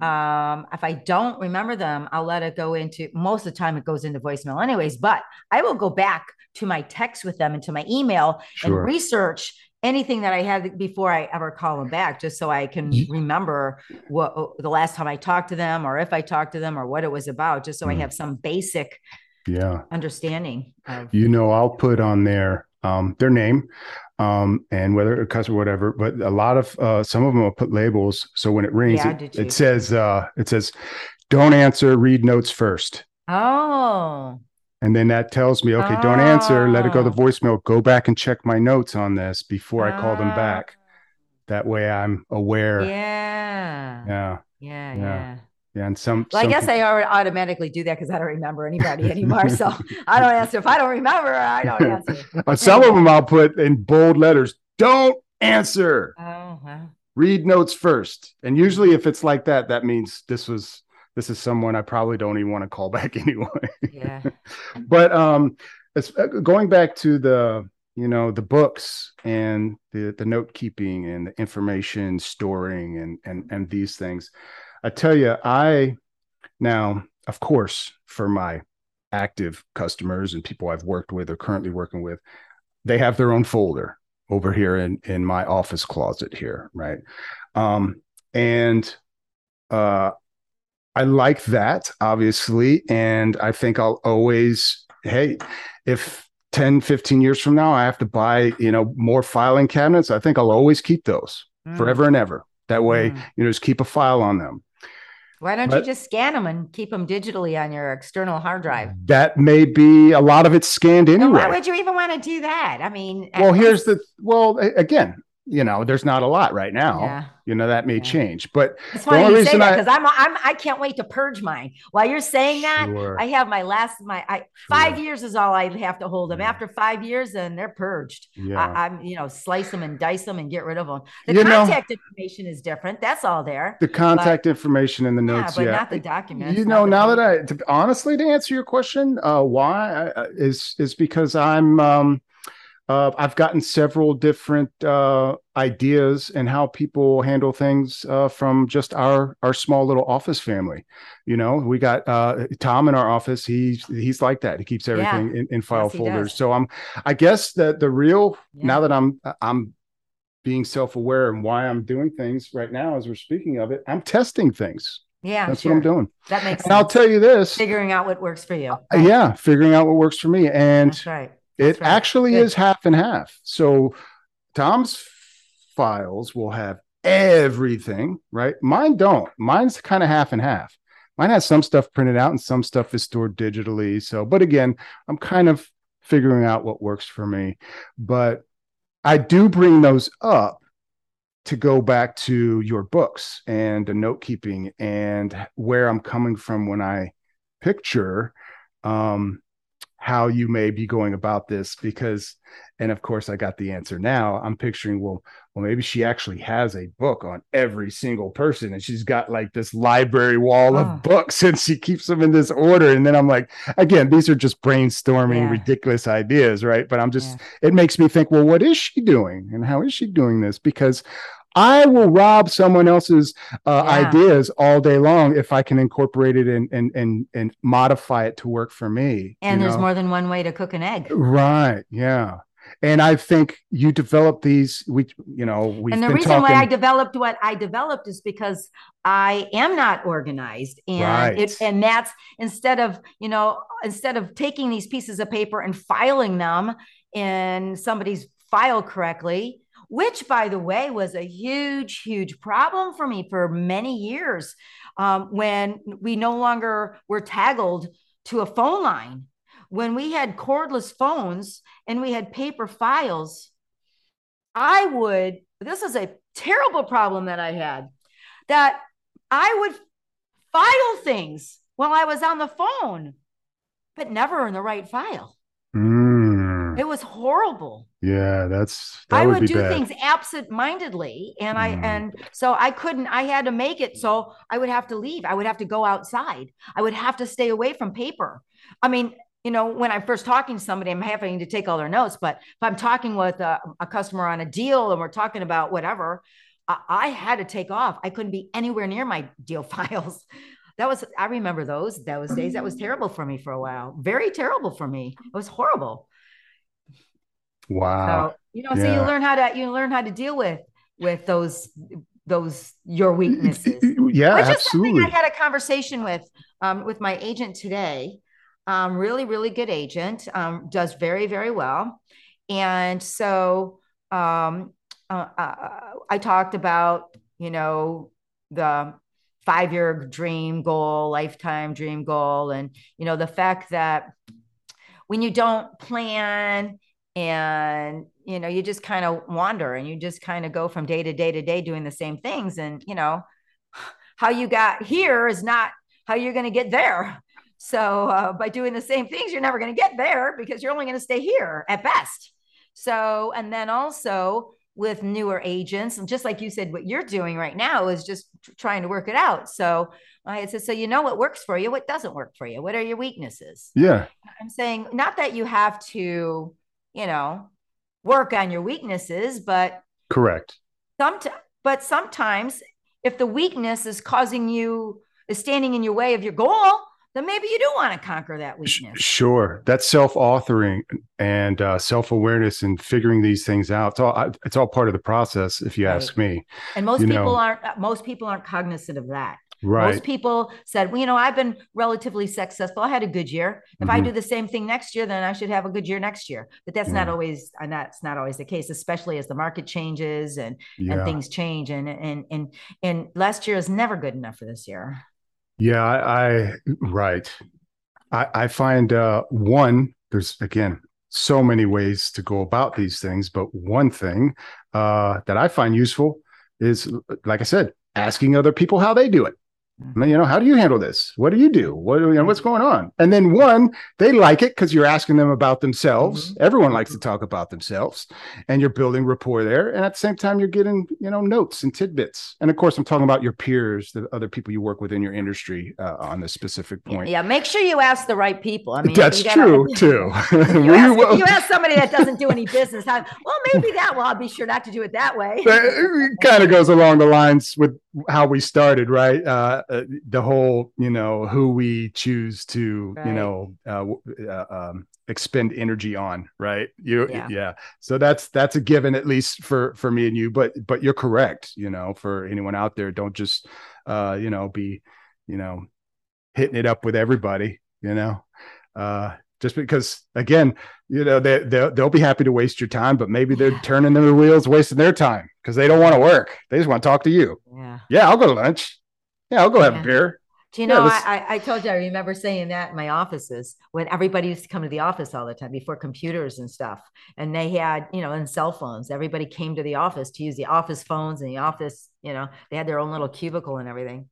Um, if I don't remember them, I'll let it go into most of the time it goes into voicemail anyways, but I will go back to my text with them and to my email Sure. and research anything that I had before I ever call them back, just so I can remember what the last time I talked to them or if I talked to them or what it was about, just so I Mm. have some basic Yeah. understanding of You know, I'll put on there. um, their name um, and whether it cuts or whatever. But a lot of uh, some of them will put labels, so when it rings, Yeah, it, it says uh, it says, "Don't answer. Read notes first. Oh, And then that tells me, okay, don't answer. Let it go to Oh. voicemail. Go back and check my notes on this before I call them Ah. back. That way, I'm aware. Yeah. Yeah, Yeah. Yeah. Yeah. yeah. And some. Well, I guess peop- I already automatically do that because I don't remember anybody anymore. So I don't answer. If I don't remember, I don't answer. Uh, some of them I'll put in bold letters. Don't answer. Oh, read notes first. And usually if it's like that, that means this was this is someone I probably don't even want to call back anyway. Yeah. but um it's uh, going back to the you know the books and the the note keeping and the information storing and and and these things. I tell you, I now of course for my active customers and people I've worked with or currently working with, they have their own folder over here in in my office closet here, right? Um, and uh, I like that obviously, and I think I'll always, hey, if 10, 15 years from now I have to buy, you know, more filing cabinets, I think I'll always keep those Mm. forever and ever. That way, Mm. you know, just keep a file on them. Why don't But- you just scan them and keep them digitally on your external hard drive? That may be a lot of it's scanned And anyway. why would you even want to do that? I mean, well, here's least- the well, again, you know, there's not a lot right now. Yeah. You know, that may Yeah. change, but It's The funny you say reason that I- because I'm, I'm I can't wait to purge mine. While you're saying that, Sure. I have my last my I five Sure. years is all I have to hold them. Yeah. After five years, then they're purged. yeah. I, I'm you know slice them and dice them and get rid of them. The You know- contact information is different. That's all there. the contact information in the notes. Yeah, but not the documents. you know, now that. I, to, honestly, to answer your question, uh, why uh, is is because I'm, um, uh, I've gotten several different uh, ideas and how people handle things uh, from just our our small little office family. You know, we got uh, Tom in our office. He's he's like that. He keeps everything in, in file Yes, folders. So I'm, I guess that the real Yeah. now that I'm I'm being self-aware and why I'm doing things right now as we're speaking of it, I'm testing things. yeah, That's sure. what I'm doing. That makes sense. I'll tell you this. Figuring out what works for you. Uh, Yeah, figuring out what works for me. And That's right. It right. actually Good. is half and half. So Tom's files will have everything, right? Mine don't. Mine's kind of half and half. Mine has some stuff printed out and some stuff is stored digitally. So, but again, I'm kind of figuring out what works for me. But I do bring those up to go back to your books and the note keeping and where I'm coming from when I picture um, how you may be going about this because and of course i got the answer now i'm picturing well well maybe she actually has a book on every single person and she's got like this library wall Oh. of books and she keeps them in this order and then i'm like again these are just brainstorming Yeah. ridiculous ideas right but i'm just Yeah. it makes me think well what is she doing and how is she doing this because I will rob someone else's uh, Yeah. ideas all day long if I can incorporate it and and and and modify it to work for me. And there's know? more than one way to cook an egg. Right. Yeah. And I think you develop these. We, you know, we've and the reason talking. why I developed what I developed is because I am not organized, and it and that's instead of you know instead of taking these pieces of paper and filing them in somebody's file correctly, which by the way was a huge huge problem for me for many years um, when we no longer were taggled to a phone line when we had cordless phones and we had paper files I would, this is a terrible problem that I had, that I would file things while I was on the phone, but never in the right file. Mm, It was horrible. yeah, that's that I would, would do bad. things absent-mindedly, and I Mm. and so I couldn't. I had to make it so I would have to leave. I would have to go outside. I would have to stay away from paper. I mean, you know, when I'm first talking to somebody, I'm having to take all their notes. But if I'm talking with a, a customer on a deal and we're talking about whatever, I, I had to take off. I couldn't be anywhere near my deal files. That was I remember those those days. That was terrible for me for a while. Very terrible for me. It was horrible. Wow. So you know, so you learn how to you learn how to deal with with those those your weaknesses. yeah, Which absolutely. something I had a conversation with um, with my agent today. Um, really, really good agent. Um, does very, very well. And so um, uh, uh, I talked about, you know, the five year dream goal, lifetime dream goal, and, you know, the fact that when you don't plan and, you know, you just kind of wander and you just kind of go from day to day to day doing the same things. And, you know, how you got here is not how you're going to get there. So uh, by doing the same things, you're never going to get there because you're only going to stay here at best. So, and then also with newer agents, and just like you said, what you're doing right now is just trying to work it out. So I said, so you know what works for you, what doesn't work for you, what are your weaknesses? Yeah. I'm saying not that you have to, you know, work on your weaknesses, but correct. Some, but sometimes if the weakness is causing you is standing in your way of your goal, then maybe you do want to conquer that weakness. Sure, that's self-authoring and uh, self-awareness and figuring these things out. It's all it's all part of the process, if you right. ask me. And most you people know, aren't most people aren't cognizant of that. Right. Most people said, well, you know, I've been relatively successful. I had a good year. If mm-hmm. I do the same thing next year, then I should have a good year next year. But that's yeah. not always, and that's not always the case, especially as the market changes and yeah. and things change. And and and and last year is never good enough for this year. Yeah, I, I right. I, I find uh, one. There's again so many ways to go about these things, but one thing uh, that I find useful is, like I said, asking other people how they do it. Mm-hmm. You know, how do you handle this? What do you do? What you know, what's going on? And then one, they like it because you're asking them about themselves. Mm-hmm. Everyone likes to talk about themselves, and you're building rapport there. And at the same time, you're getting you know notes and tidbits. And of course, I'm talking about your peers, the other people you work with in your industry uh, on this specific point. Yeah, make sure you ask the right people. I mean, that's gotta, true too. you, ask, you ask somebody that doesn't do any business, well, maybe that. Well, I'll be sure not to do it that way. it kind of goes along the lines with how we started, right? Uh, uh, the whole, you know, who we choose to, right. you know, uh, uh, um, expend energy on, right? You, yeah. yeah. So that's that's a given, at least for for me and you. But but you're correct. You know, for anyone out there, don't just, uh, you know, be, you know, hitting it up with everybody. You know, uh, just because again you know they they'll, they'll be happy to waste your time but maybe they're turning their wheels wasting their time because they don't want to work they just want to talk to you yeah yeah i'll go to lunch yeah i'll go have a beer do you know, yeah, I, I told you, I remember saying that in my offices when everybody used to come to the office all the time before computers and stuff. And they had, you know, and cell phones. Everybody came to the office to use the office phones and the office, you know, they had their own little cubicle and everything.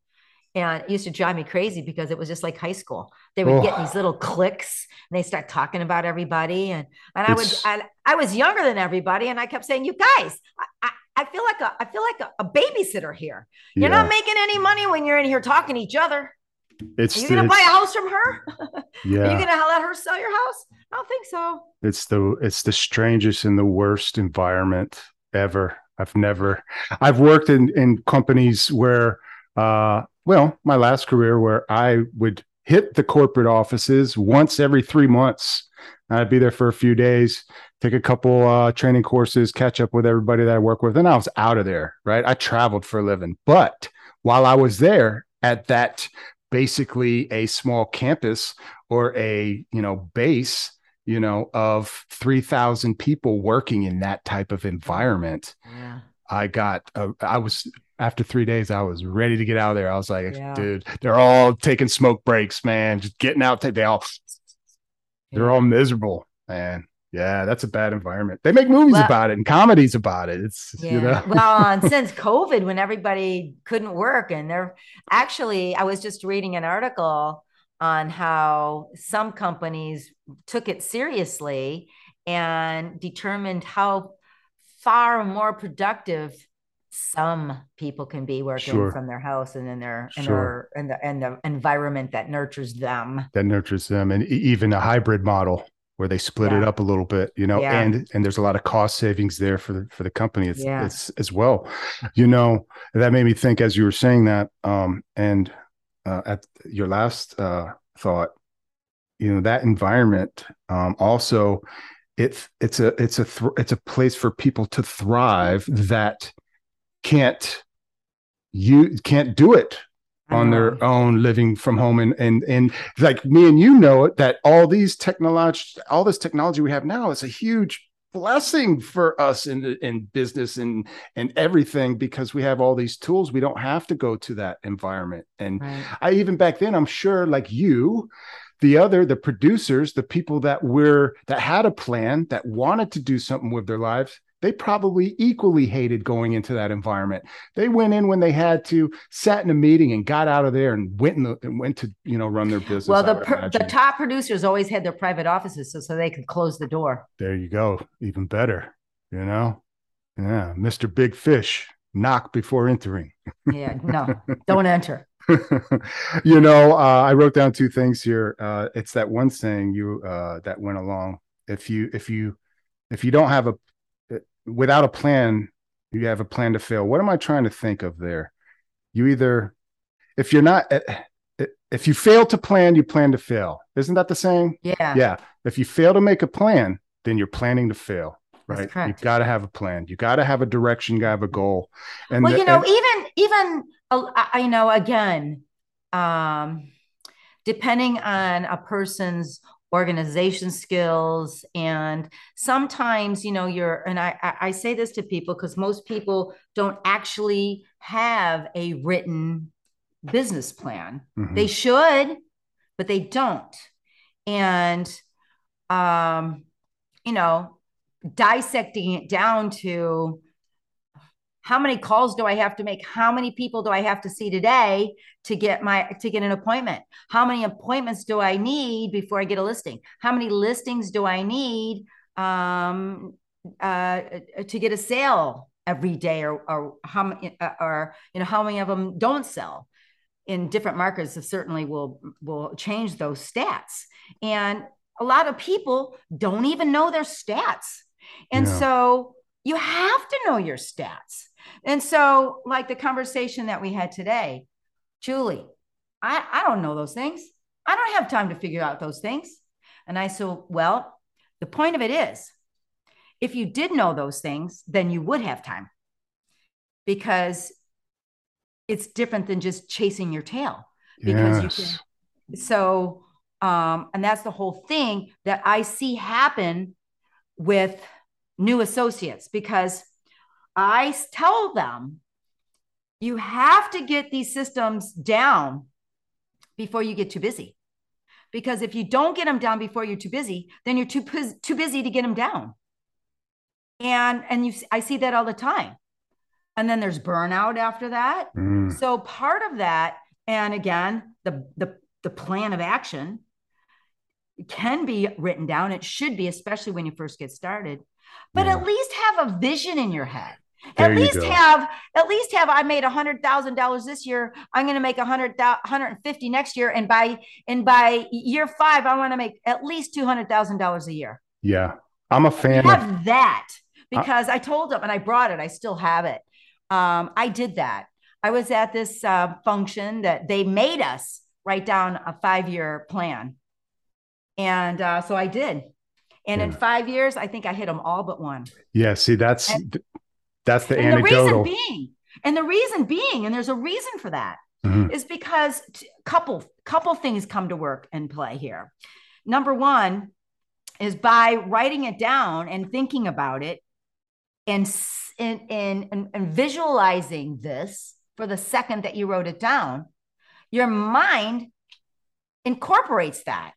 And it used to drive me crazy because it was just like high school. They would oh. get these little clicks and they start talking about everybody. And, and I would, I, I was younger than everybody. And I kept saying, you guys, I, I feel like a, I feel like a, a babysitter here. You're yeah. not making any money when you're in here talking to each other. It's, Are you going to buy a house from her? Yeah. Are you going to let her sell your house? I don't think so. It's the, it's the strangest and the worst environment ever. I've never, I've worked in, in companies where, uh, well, my last career where I would hit the corporate offices once every three months. I'd be there for a few days, take a couple uh, training courses, catch up with everybody that I work with, and I was out of there. Right, I traveled for a living, but while I was there at that basically a small campus or a you know base you know of 3000 people working in that type of environment yeah. i got uh, i was after three days, I was ready to get out of there. I was like, yeah. dude, they're all taking smoke breaks, man. Just getting out. They all, they're all miserable, man. Yeah, that's a bad environment. They make movies well, about it and comedies about it. It's yeah. you know. well, and since COVID, when everybody couldn't work, and they're actually, I was just reading an article on how some companies took it seriously and determined how far more productive some people can be working sure. from their house and in their in sure. their in the and the environment that nurtures them that nurtures them and even a hybrid model where they split yeah. it up a little bit you know yeah. and and there's a lot of cost savings there for the for the company it's, yeah. it's as well you know that made me think as you were saying that um and uh, at your last uh thought you know that environment um also it's it's a it's a th- it's a place for people to thrive that can't you can't do it on their own living from home and and and like me and you know it that all these technology all this technology we have now is a huge blessing for us in in business and and everything because we have all these tools. We don't have to go to that environment. And right. i even back then i'm sure like you the other the producers the people that were that had a plan that wanted to do something with their lives they probably equally hated going into that environment. They went in when they had to, sat in a meeting, and got out of there and went the, and went to you know run their business. Well, the per, the top producers always had their private offices, so so they could close the door. There you go, even better. You know, yeah, Mister Big Fish, knock before entering. yeah, no, don't enter. you know, uh, I wrote down two things here. Uh, it's that one saying you uh, that went along. If you if you if you don't have a without a plan, you have a plan to fail. What am I trying to think of there? You either, if you're not, eh, eh, if you fail to plan, you plan to fail. Isn't that the saying? Yeah. Yeah. If you fail to make a plan, then you're planning to fail. Right. You've got to have a plan. You got to have a direction. You got to have a goal. And well, the, you know, and- even even I know again, um, depending on a person's organization skills and sometimes you know you're and i i say this to people because most people don't actually have a written business plan mm-hmm. they should but they don't and um you know dissecting it down to how many calls do I have to make? How many people do I have to see today to get my to get an appointment? How many appointments do I need before I get a listing? How many listings do I need um, uh, to get a sale every day, or or how many uh, or you know how many of them don't sell? In different markets, certainly will will change those stats, and a lot of people don't even know their stats, and yeah. so you have to know your stats and so, like the conversation that we had today, Julie, I, I don't know those things. I don't have time to figure out those things. And I said, Well, the point of it is, if you did know those things, then you would have time because it's different than just chasing your tail. Because yes. you can, so, um, and that's the whole thing that I see happen with new associates because I tell them you have to get these systems down before you get too busy. Because if you don't get them down before you're too busy, then you're too too busy to get them down. And and you I see that all the time. And then there's burnout after that. Mm. So part of that and again, the the the plan of action can be written down. It should be, especially when you first get started. But yeah. at least have a vision in your head. There at least go. have at least have I made a hundred thousand dollars this year. I'm going to make a hundred hundred and fifty next year, and by and by year five, I want to make at least two hundred thousand dollars a year. Yeah, I'm a fan. Have of that because I, I told them, and I brought it. I still have it. Um, I did that. I was at this uh, function that they made us write down a five year plan, and uh, so I did. And yeah. in five years, I think I hit them all but one. Yeah, see, that's and, that's the and anecdotal. The reason being, and the reason being, and there's a reason for that, mm-hmm. is because t- couple couple things come to work and play here. Number one is by writing it down and thinking about it, and and and, and visualizing this for the second that you wrote it down, your mind incorporates that.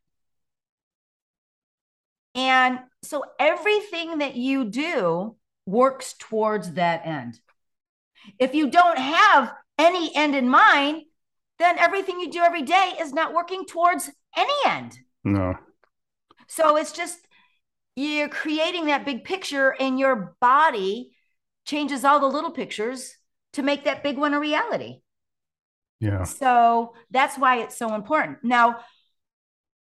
And so everything that you do works towards that end. If you don't have any end in mind, then everything you do every day is not working towards any end. No. So it's just you're creating that big picture, and your body changes all the little pictures to make that big one a reality. Yeah. So that's why it's so important. Now,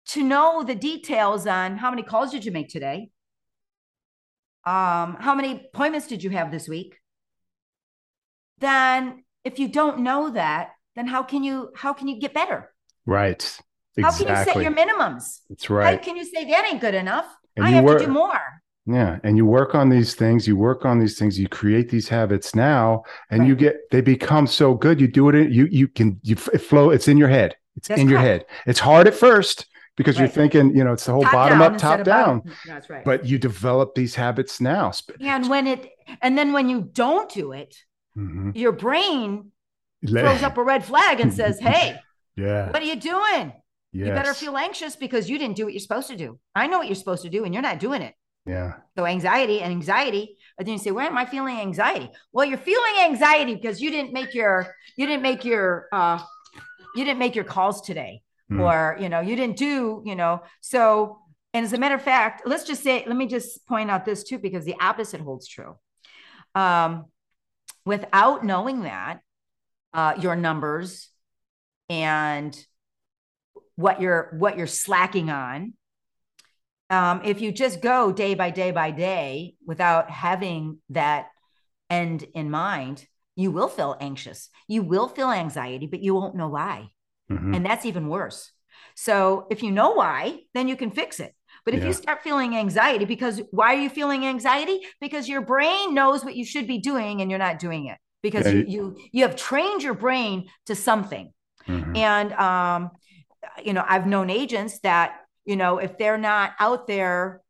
to know the details on how many calls did you make today? Um, how many appointments did you have this week? Then if you don't know that, then how can you how can you get better? Right. Exactly. How can you set your minimums? That's right. How can you say that ain't good enough? And I have work, to do more. Yeah. And you work on these things, you work on these things, you create these habits now, and right. you get they become so good. You do it, you you can you it flow, it's in your head. It's That's in correct. your head. It's hard at first because Right. you're thinking, you know, it's the whole Top bottom down up, top down. bottom. That's right. But you develop these habits now. And when it, and then when you don't do it, Mhm. your brain throws up a red flag and says, "Hey, yeah. what are you doing? Yes. You better feel anxious because you didn't do what you're supposed to do. I know what you're supposed to do, and you're not doing it." Yeah. So anxiety and anxiety. But then you say, "Why am I feeling anxiety?" Well, you're feeling anxiety because you didn't make your you didn't make your uh, you didn't make your calls today, Hmm. or you know you didn't do you know. So, and as a matter of fact, let's just say, let me just point out this too, because the opposite holds true. Um, without knowing that, uh, your numbers and what you're what you're slacking on um, if you just go day by day by day without having that end in mind, you will feel anxious. You will feel anxiety, but you won't know why. Mhm. And that's even worse. So if you know why, then you can fix it. But if Yeah. you start feeling anxiety, because why are you feeling anxiety? Because your brain knows what you should be doing and you're not doing it because Yeah, you, you- you have trained your brain to something. Mhm. And um, you know, I've known agents that, you know, if they're not out there,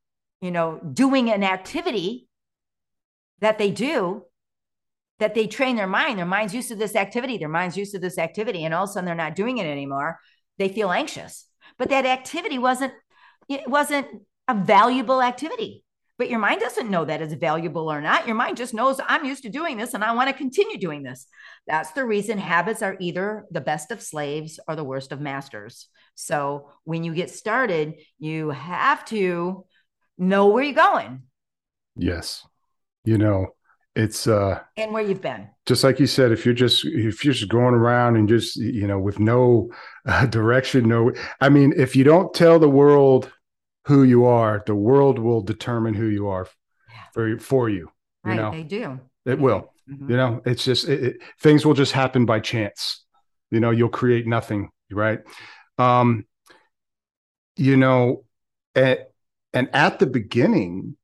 you know, doing an activity that they do, that they train their mind, their mind's used to this activity, their mind's used to this activity, and all of a sudden they're not doing it anymore, they feel anxious. But that activity wasn't, it wasn't a valuable activity. But your mind doesn't know that it's valuable or not. Your mind just knows I'm used to doing this and I want to continue doing this. That's the reason habits are either the best of slaves or the worst of masters. So when you get started, you have to know where you're going Yes. You know, it's uh and where you've been. just like you said, if you're just if you're just going around and just you know with no uh, direction, no, I mean, if you don't tell the world who you are, the world will determine who you are for for you. You Right. know, They do. it will. Mhm. You know, it's just it, it, things will just happen by chance. You know, you'll create nothing, right? Um, you know, and, and at the beginning,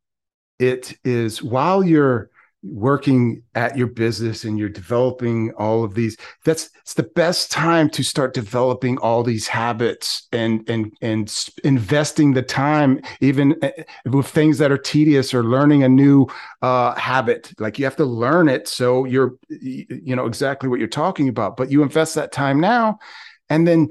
it is while you're working at your business and you're developing all of these that's it's the best time to start developing all these habits and and and investing the time even uh, with things that are tedious or learning a new uh habit. Like you have to learn it so you're you know exactly what you're talking about but you invest that time now and then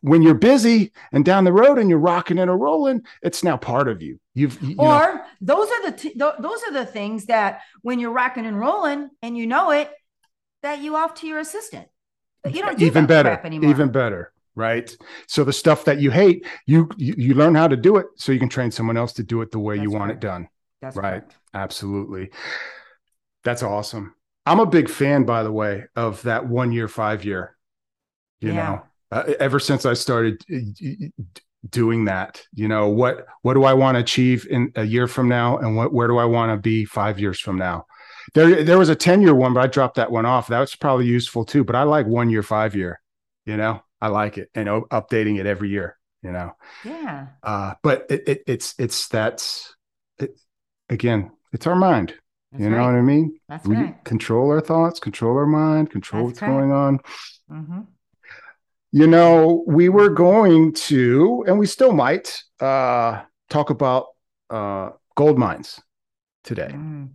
when you're busy and down the road and you're rocking and a rolling it's now part of you. You've you, you know, or those are the t- th- those are the things that when you're rocking and rolling and you know it, that you off to your assistant. But you don't do even better even better right? So the stuff that you hate you, you you learn how to do it so you can train someone else to do it the way you That's want it done. That's right. correct. absolutely. That's awesome. I'm a big fan by the way of that one year five year you Yeah. know uh, ever since i started uh, doing that you know what what do i want to achieve in a year from now? And what where do i want to be five years from now? There there was a 10 year one but i dropped that one off. That was probably useful too but i like one year five year you know? I like it and updating it every year you know? Yeah. uh but it, it it's it's that's it, again it's our mind That's you know right. what i mean? That's we right. control our thoughts control our mind control That's what's going on. Hmm you know, we were going to, and we still might, uh, talk about uh, gold mines today. Mm.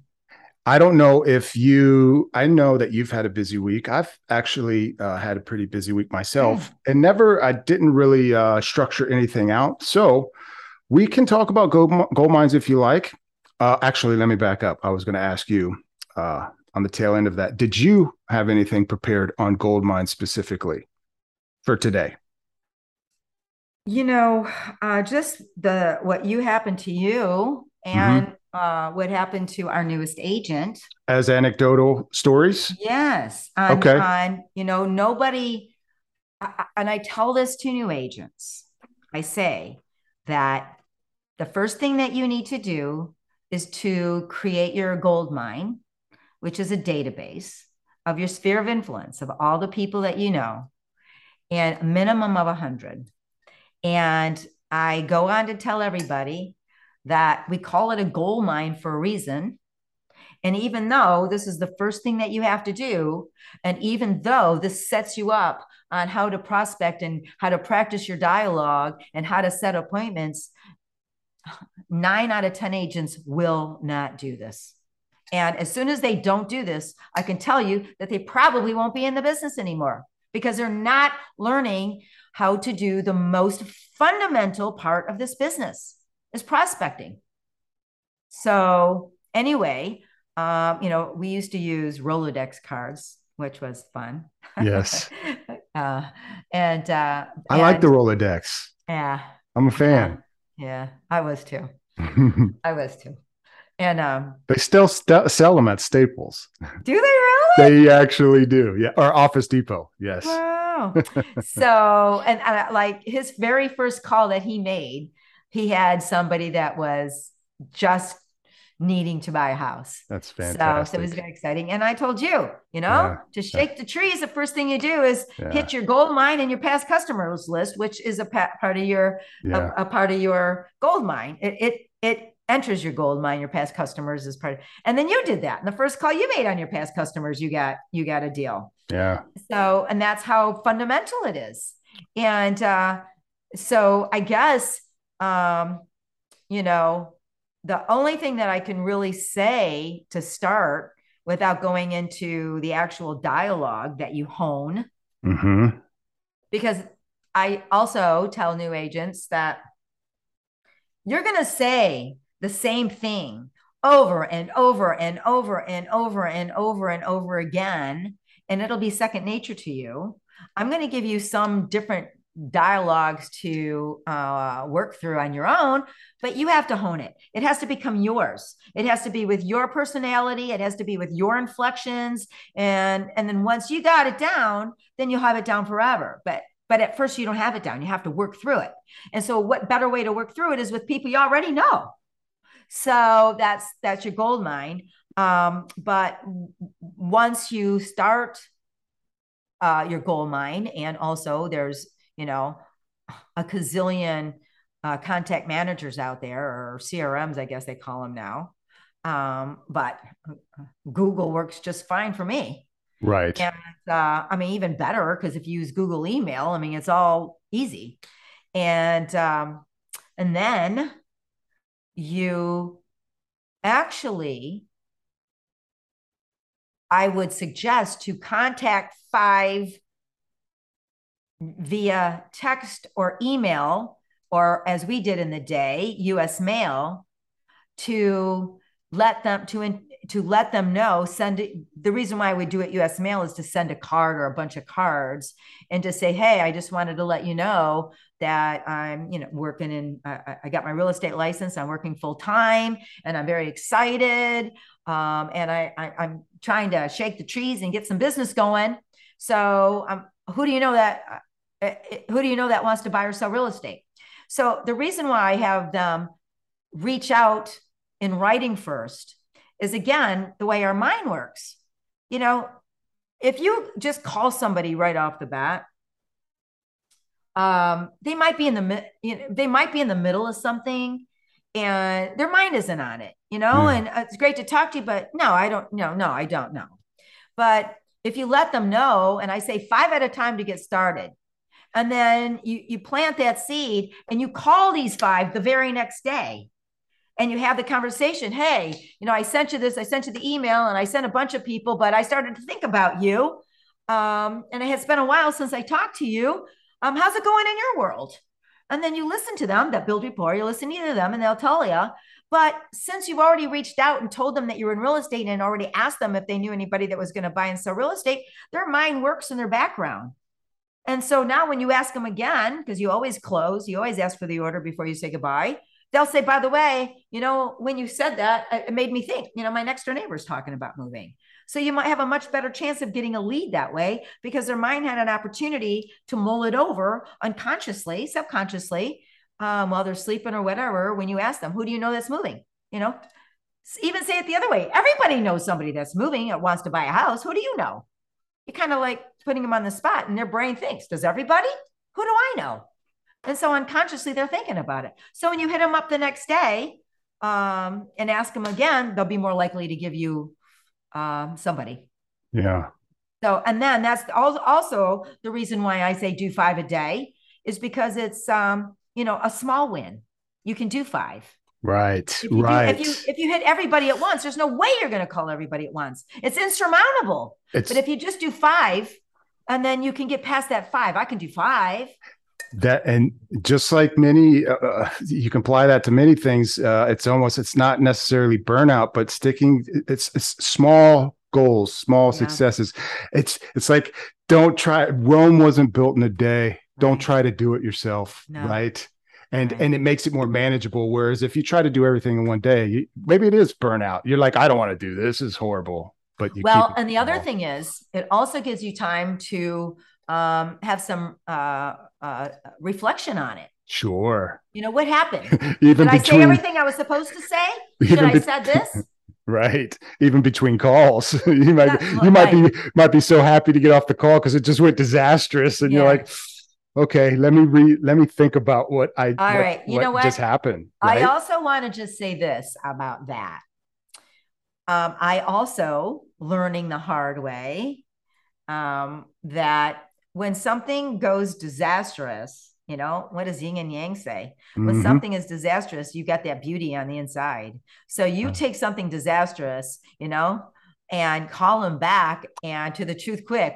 I don't know if you, I know that you've had a busy week. I've actually uh, had a pretty busy week myself and never, I didn't really uh, structure anything out. So we can talk about gold, gold mines if you like. Uh, actually, let me back up. I was going to ask you uh, on the tail end of that. Did you have anything prepared on gold mines specifically for today? You know, uh, just the what you happened to you Mm-hmm. and uh, what happened to our newest agent. As anecdotal stories? Yes. On, Okay. On, you know, nobody, I- and I tell this to new agents. I say that the first thing that you need to do is to create your gold mine, which is a database of your sphere of influence of all the people that you know, and a minimum of 100. And I go on to tell everybody that we call it a gold mine for a reason. And even though this is the first thing that you have to do, and even though this sets you up on how to prospect and how to practice your dialogue and how to set appointments, nine out of 10 agents will not do this. And as soon as they don't do this, I can tell you that they probably won't be in the business anymore because they're not learning how to do the most fundamental part of this business is prospecting. So anyway, um, you know, we used to use Rolodex cards, which was fun. Yes. uh, and uh, I and, like the Rolodex. Yeah. I'm a fan. yeah, I was too. I was too. And um, they still st- sell them at Staples. Do they really? They actually do. Yeah, or Office Depot. Yes. Wow. so, and uh, like his very first call that he made, he had somebody that was just needing to buy a house. That's fantastic. So, so it was very exciting. And I told you, you know, yeah. to shake yeah. the trees, the first thing you do is yeah. hit your gold mine and your past customers list, which is a part of your a, a, part of your gold mine. It it it enters your gold mine, your past customers as part of, and then you did that. And the first call you made on your past customers, you got you got a deal. Yeah. So, and that's how fundamental it is. And uh, so I guess um, you know, the only thing that I can really say to start without going into the actual dialogue that you hone. Mm-hmm. Because I also tell new agents that you're going to say the same thing over and over and over and over and over and over again, and it'll be second nature to you. I'm going to give you some different dialogues to uh, work through on your own, but you have to hone it. It has to become yours. It has to be with your personality. It has to be with your inflections, and and then once you got it down, then you'll have it down forever. But but at first you don't have it down. You have to work through it. And so, what better way to work through it is with people you already know. So that's that's your gold mine. Um, but once you start uh, your gold mine, and also there's you know a gazillion uh, contact managers out there or CRMs, I guess they call them now. Um, but Google works just fine for me. Right. And uh, I mean, even better because if you use Google email, I mean, it's all easy. And um, and then you actually, I would suggest to contact five via text or email, or as we did in the day, US mail, to let them to to let them know send it the reason why we do it us mail is to send a card or a bunch of cards and to say hey i just wanted to let you know that i'm you know working in i, I got my real estate license i'm working full time and i'm very excited um, and I, I am trying to shake the trees and get some business going. So um, who do you know that uh, uh, who do you know that wants to buy or sell real estate? So the reason why i have them reach out in writing first is again the way our mind works. You know, if you just call somebody right off the bat, um, they might be in the you know, they might be in the middle of something and their mind isn't on it, you know, mm. and it's great to talk to you, but no, I don't no, no, I don't know. But if you let them know, and I say five at a time to get started, and then you you plant that seed and you call these five the very next day and you have the conversation hey you know i sent you this i sent you the email and i sent a bunch of people but i started to think about you um, and it has been a while since i talked to you. Um, how's it going in your world? And then you listen to them that build rapport you listen to them and they'll tell you but since you've already reached out and told them that you're in real estate and already asked them if they knew anybody that was going to buy and sell real estate their mind works in their background. And so now when you ask them again because you always close you always ask for the order before you say goodbye they'll say, by the way, you know, when you said that, it made me think, you know, my next door neighbor is talking about moving. So you might have a much better chance of getting a lead that way because their mind had an opportunity to mull it over unconsciously, subconsciously, um, while they're sleeping or whatever. When you ask them, who do you know that's moving? You know, even say it the other way. Everybody knows somebody that's moving or wants to buy a house. Who do you know? You kind of like putting them on the spot, and their brain thinks, does everybody? Who do I know? And so unconsciously they're thinking about it. So when you hit them up the next day, um, and ask them again, they'll be more likely to give you um, somebody. Yeah. So, and then that's also the reason why I say do five a day is because it's, um, you know, a small win. You can do five. Right. If right. Do, if you if you hit everybody at once, there's no way you're going to call everybody at once. It's insurmountable. It's, but if you just do five, and then you can get past that five, I can do five. That and just like many, uh, uh, you can apply that to many things. Uh, it's almost it's not necessarily burnout, but sticking. It's, it's small goals, small yeah. successes. It's it's like don't try. Rome wasn't built in a day. Don't try to do it yourself. No. Right and right. and it makes it more manageable. Whereas if you try to do everything in one day, you, maybe it is burnout. You're like, I don't want to do this. This is horrible. But you well, and the other thing is, it also gives you time to um, have some uh, uh, reflection on it. Sure. You know what happened? even Did between, I say everything I was supposed to say? Did I be- said this? right even between calls you might you might right. be might be so happy to get off the call because it just went disastrous and yeah. you're like okay let me read let me think about what i all what, right you what know what just happened right? i also want to just say this about that um, i also learning the hard way um, that when something goes disastrous you know what does yin and yang say when mm-hmm. something is disastrous you got that beauty on the inside so you take something disastrous you know and call them back and to the truth quick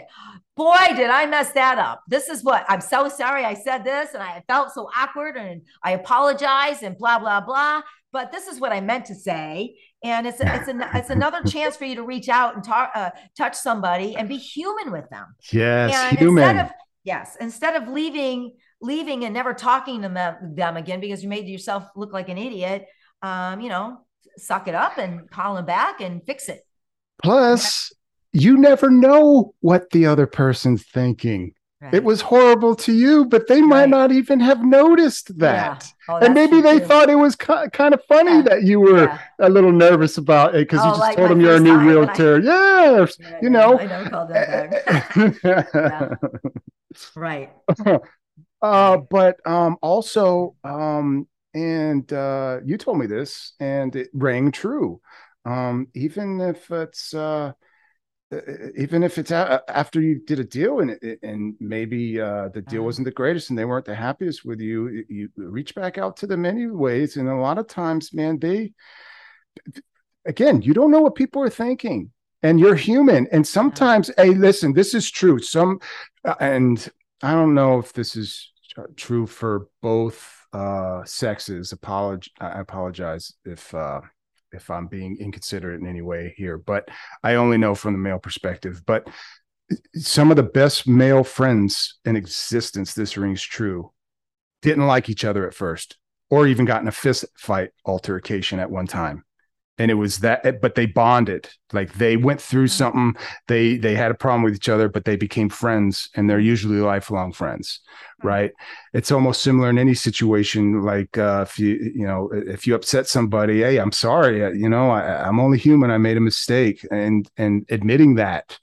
boy, did I mess that up. This is what I'm so sorry I said this and I felt so awkward and I apologize and blah, blah, blah. But this is what I meant to say. And it's it's an, it's another chance for you to reach out and talk, uh, touch somebody and be human with them. Yes, and human. Instead of, yes, instead of leaving leaving and never talking to them, them again because you made yourself look like an idiot. Um, you know, suck it up and call them back and fix it. Plus, you never know what the other person's thinking. Right. It was horrible to you, but they might right. not even have noticed that. Yeah. Oh, and maybe they too. thought it was kind of funny yeah. that you were yeah. a little nervous about it because oh, you just like told them you're a new realtor. I, yeah, you know. I never called that back. right. Uh, but um, also, um, and uh, you told me this, and it rang true. Um, even if it's uh, even if it's a- after you did a deal and and maybe uh, the deal uh-huh. wasn't the greatest and they weren't the happiest with you, you reach back out to them anyways. And a lot of times, man, they again, you don't know what people are thinking, and you're human. And sometimes, hey, listen, this is true. Some, uh, and I don't know if this is true for both uh sexes. Apolog- I apologize if uh if I'm being inconsiderate in any way here, but I only know from the male perspective. But some of the best male friends in existence, this rings true, didn't like each other at first, or even got in a fist fight altercation at one time and it was that but they bonded. Like they went through mm-hmm. something. They they had a problem with each other but they became friends and they're usually lifelong friends mm-hmm. right? It's almost similar in any situation. Like uh, if you you know if you upset somebody hey i'm sorry. Uh, you know I, i'm only human. I made a mistake. And and admitting that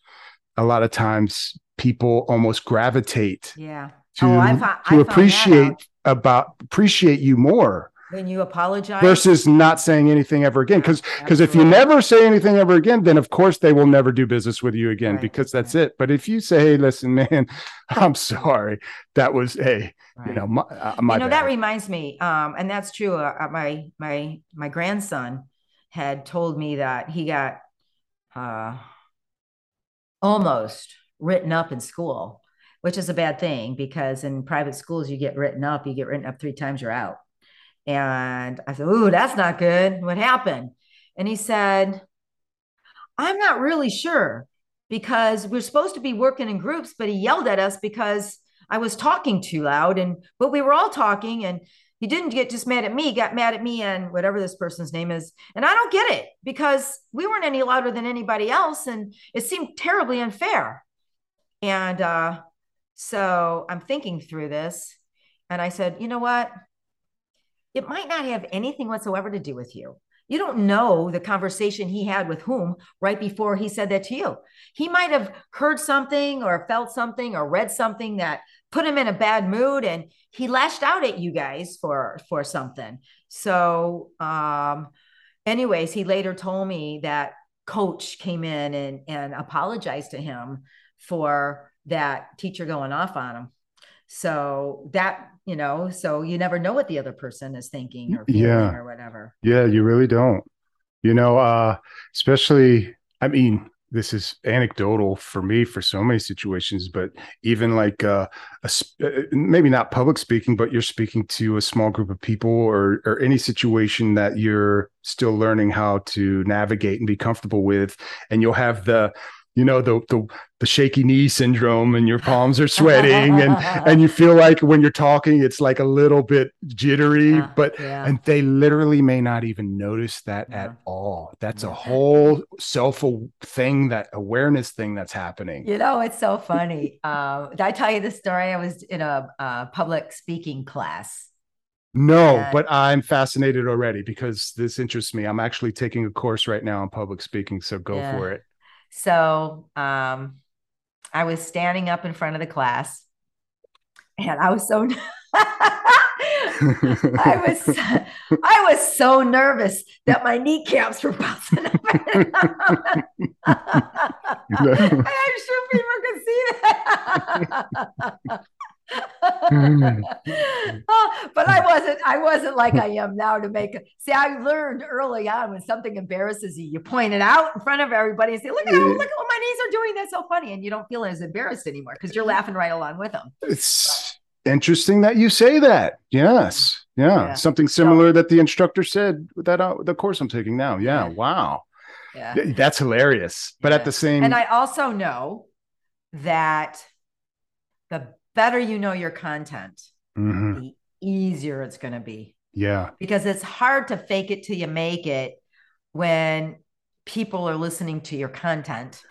a lot of times people almost gravitate yeah. to, oh, I've, to I've appreciate about appreciate you more then you apologize versus not saying anything ever again. Because because if you never say anything ever again, then of course they will never do business with you again right. because that's right. it. But if you say, "Hey, listen, man, I'm sorry, that was hey, right. you know, my, uh, my you know bad. that reminds me, um, and that's true. Uh, uh, my my my grandson had told me that he got uh, almost written up in school, which is a bad thing because in private schools you get written up, you get written up three times, you're out. And I said, Ooh, that's not good. What happened? And he said, I'm not really sure because we're supposed to be working in groups, but he yelled at us because I was talking too loud. And but we were all talking and he didn't get just mad at me, he got mad at me and whatever this person's name is. And I don't get it because we weren't any louder than anybody else. And it seemed terribly unfair. And uh, so I'm thinking through this. And I said, you know what? It might not have anything whatsoever to do with you. You don't know the conversation he had with whom right before he said that to you. He might have heard something or felt something or read something that put him in a bad mood and he lashed out at you guys for for something. So um anyways, he later told me that coach came in and and apologized to him for that teacher going off on him. So that, you know, so you never know what the other person is thinking or feeling yeah. or whatever. Yeah, you really don't. You know, uh, especially, I mean, this is anecdotal for me for so many situations, but even like uh, a, uh, maybe not public speaking, but you're speaking to a small group of people or or any situation that you're still learning how to navigate and be comfortable with, and you'll have the you know the the the shaky knee syndrome and your palms are sweating and and you feel like when you're talking it's like a little bit jittery yeah, but yeah. and they literally may not even notice that yeah. at all that's a whole self thing that awareness thing that's happening you know it's so funny uh, did i tell you the story i was in a, a public speaking class no, and, but I'm fascinated already because this interests me. I'm actually taking a course right now on public speaking, so go for it. So um, I was standing up in front of the class and I was so I was I was so nervous that my kneecaps were bouncing up. I'm sure people could see that. Oh, but I wasn't I wasn't like I am now to make a see I learned early on when something embarrasses you you point it out in front of everybody and say look at how, look at what my knees are doing that's so funny and you don't feel as embarrassed anymore because you're laughing right along with them it's interesting that you say that. Yes. Yeah, yeah. something similar so, that the instructor said that uh, the course I'm taking now. Yeah, yeah. wow. Yeah. That's hilarious. But yeah. at the same and I also know that the better you know your content, mm-hmm. the easier it's going to be. Yeah. Because it's hard to fake it till you make it when people are listening to your content.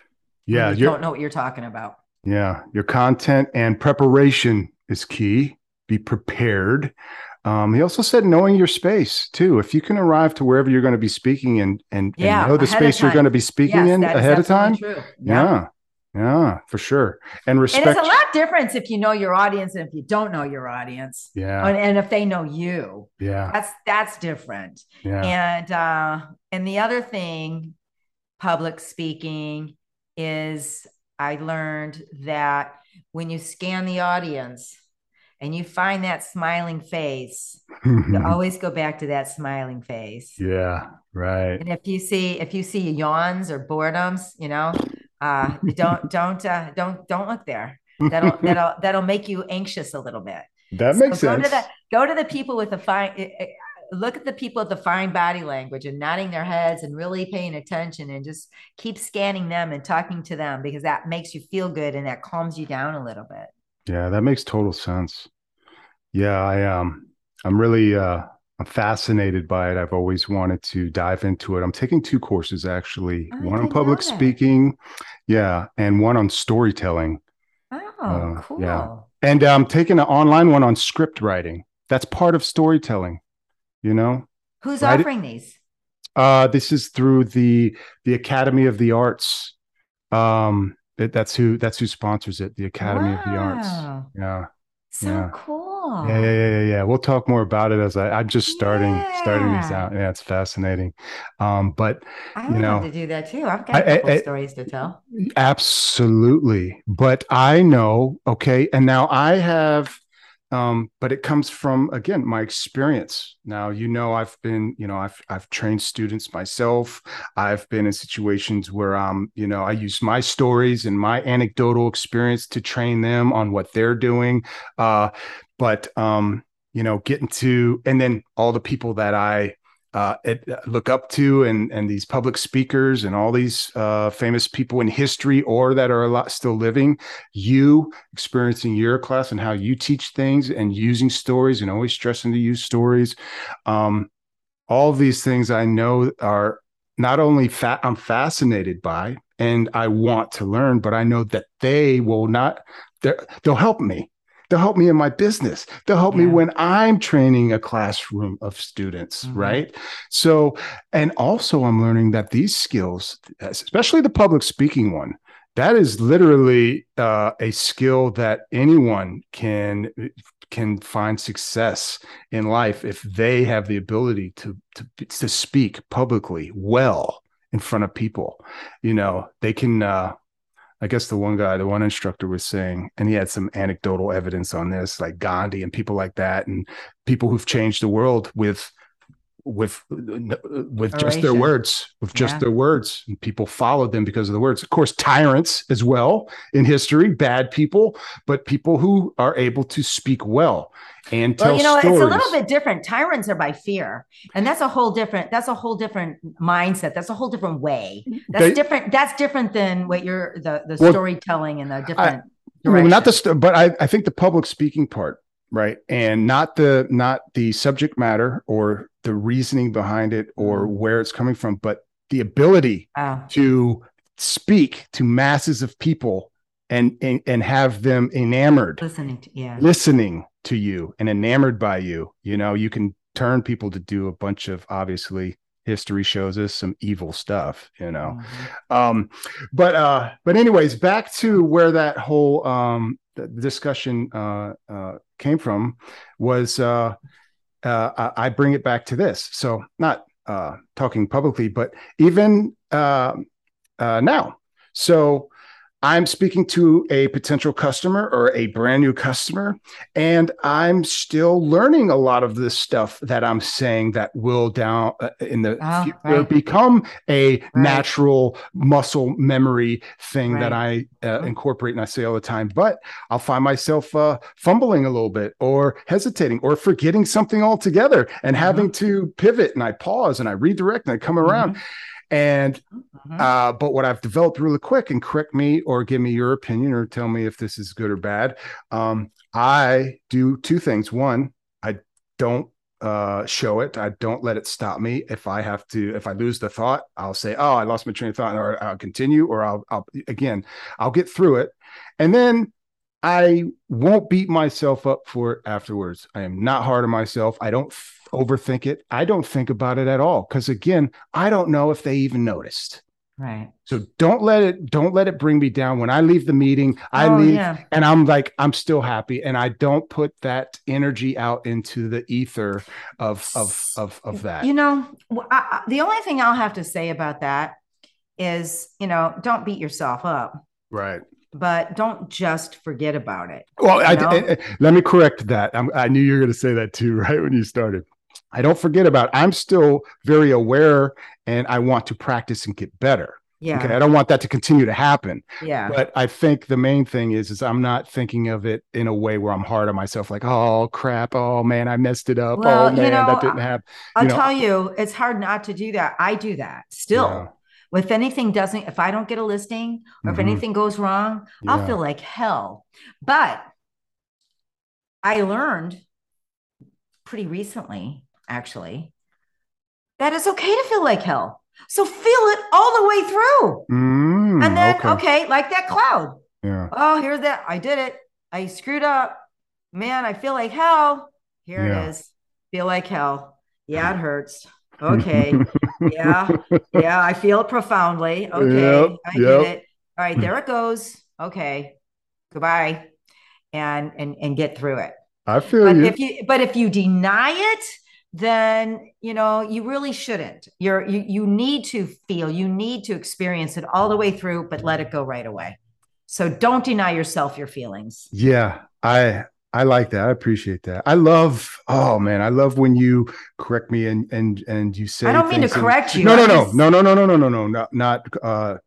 Yeah. You don't know what you're talking about. Yeah. Your content and preparation is key. Be prepared. Um, he also said knowing your space too. If you can arrive to wherever you're going to be speaking and and, yeah, and know the space you're going to be speaking yes, in ahead of time. Yeah. Yeah, for sure. And respect. And it's a lot different if you know your audience and if you don't know your audience. Yeah. And, and if they know you. Yeah. That's that's different. Yeah. And uh and the other thing, public speaking, is I learned that when you scan the audience and you find that smiling face, you always go back to that smiling face. Yeah, right. And if you see if you see yawns or boredoms, you know, uh, don't don't uh, don't don't look there. That'll that'll that'll make you anxious a little bit. That makes so sense. Go to the go to the people with the fine. Eh, eh, look at the people with the fine body language and nodding their heads and really paying attention and just keep scanning them and talking to them because that makes you feel good and that calms you down a little bit. Yeah, that makes total sense. Yeah, I um I'm really uh I'm fascinated by it. I've always wanted to dive into it. I'm taking two courses actually, oh, one on public speaking, yeah, and one on storytelling. Oh, uh, cool. Yeah. And I'm taking an online one on script writing. That's part of storytelling, you know? Who's Write offering it? these? Uh, this is through the the Academy of the Arts. Um, that's who that's who sponsors it. The Academy wow. of the Arts. Yeah. So yeah. cool. Yeah, yeah, yeah, yeah, yeah. We'll talk more about it as I, I'm just starting yeah. starting these out. Yeah, it's fascinating. Um, but I you know, to do that too. I've got I, I, stories to tell. Absolutely. But I know, okay, and now I have um, but it comes from again my experience. Now you know i've been you know i've i've trained students myself. I've been in situations where um you know i use my stories and my anecdotal experience to train them on what they're doing. Uh but um you know getting to and then all the people that i uh, it, uh, look up to and and these public speakers and all these uh, famous people in history or that are a lot still living you experiencing your class and how you teach things and using stories and always stressing to use stories. Um, all these things i know are not only fa- i'm fascinated by and i want to learn but i know that they will not they'll help me They'll help me in my business. They'll help yeah. me when I'm training a classroom of students, mm-hmm. right? So, and also I'm learning that these skills, especially the public speaking one, that is literally uh, a skill that anyone can can find success in life if they have the ability to to, to speak publicly well in front of people. You know, they can. Uh, I guess the one guy, the one instructor was saying, and he had some anecdotal evidence on this, like Gandhi and people like that, and people who've changed the world with with with just their words with just yeah. their words. And people followed them because of the words. Of course tyrants as well in history bad people but people who are able to speak well and well, you know stories. it's a little bit different. Tyrants are by fear. And that's a whole different that's a whole different mindset. That's a whole different way. That's they, different that's different than what you're the the well, storytelling and the different I, well, not the but I, I think the public speaking part right? And not the not the subject matter or the reasoning behind it or mm-hmm. where it's coming from but the ability ah. to speak to masses of people and, and and have them enamored listening to, yeah listening to you and enamored by you you know you can turn people to do a bunch of obviously history shows us some evil stuff you know mm-hmm. um but uh but anyways back to where that whole um discussion uh uh came from was uh, uh, I bring it back to this. So not uh, talking publicly, but even uh, uh, now. So I'm speaking to a potential customer or a brand new customer, and I'm still learning a lot of this stuff that I'm saying that will down uh, in the oh, future right. become a right. natural muscle memory thing right. that I uh, incorporate and I say all the time. But I'll find myself uh, fumbling a little bit or hesitating or forgetting something altogether and mm-hmm. having to pivot and I pause and I redirect and I come around. Mm-hmm. And mm-hmm. uh, but what I've developed really quick, and correct me or give me your opinion or tell me if this is good or bad. Um, I do two things. One, I don't uh, show it. I don't let it stop me. If I have to, if I lose the thought, I'll say, "Oh, I lost my train of thought," or I'll continue, or I'll, I'll again, I'll get through it, and then I won't beat myself up for it afterwards. I am not hard on myself. I don't overthink it. I don't think about it at all because again, I don't know if they even noticed. Right. So don't let it don't let it bring me down. When I leave the meeting, I oh, leave yeah. and I'm like I'm still happy and I don't put that energy out into the ether of of of of that. You know, I, the only thing I'll have to say about that is, you know, don't beat yourself up. Right but don't just forget about it. Well, I, I, I, let me correct that. I'm, i knew you were going to say that too, right when you started. I don't forget about. It. I'm still very aware, and I want to practice and get better. Yeah. Okay. I don't want that to continue to happen. Yeah. But I think the main thing is, is I'm not thinking of it in a way where I'm hard on myself, like, oh crap, oh man, I messed it up. Well, oh man, you know, that didn't happen. I'll know. tell you, it's hard not to do that. I do that still. Yeah. If anything doesn't, if I don't get a listing or mm-hmm. if anything goes wrong, yeah. I'll feel like hell. But I learned pretty recently actually, that it's okay to feel like hell. So feel it all the way through. Mm, and then, okay. okay, like that cloud. Yeah. Oh, here's that. I did it. I screwed up. Man, I feel like hell. Here yeah. it is. Feel like hell. Yeah, it hurts. Okay. yeah. Yeah. I feel it profoundly. Okay. Yep, I yep. get it. All right. There it goes. Okay. Goodbye. And and and get through it. I feel but you. if you but if you deny it, then you know you really shouldn't you're you, you need to feel you need to experience it all the way through but let it go right away so don't deny yourself your feelings yeah i I like that. I appreciate that. I love. Oh man, I love when you correct me and and and you say. I don't mean to correct you. No, no, no, no, no, no, no, no, no, no, not not uh,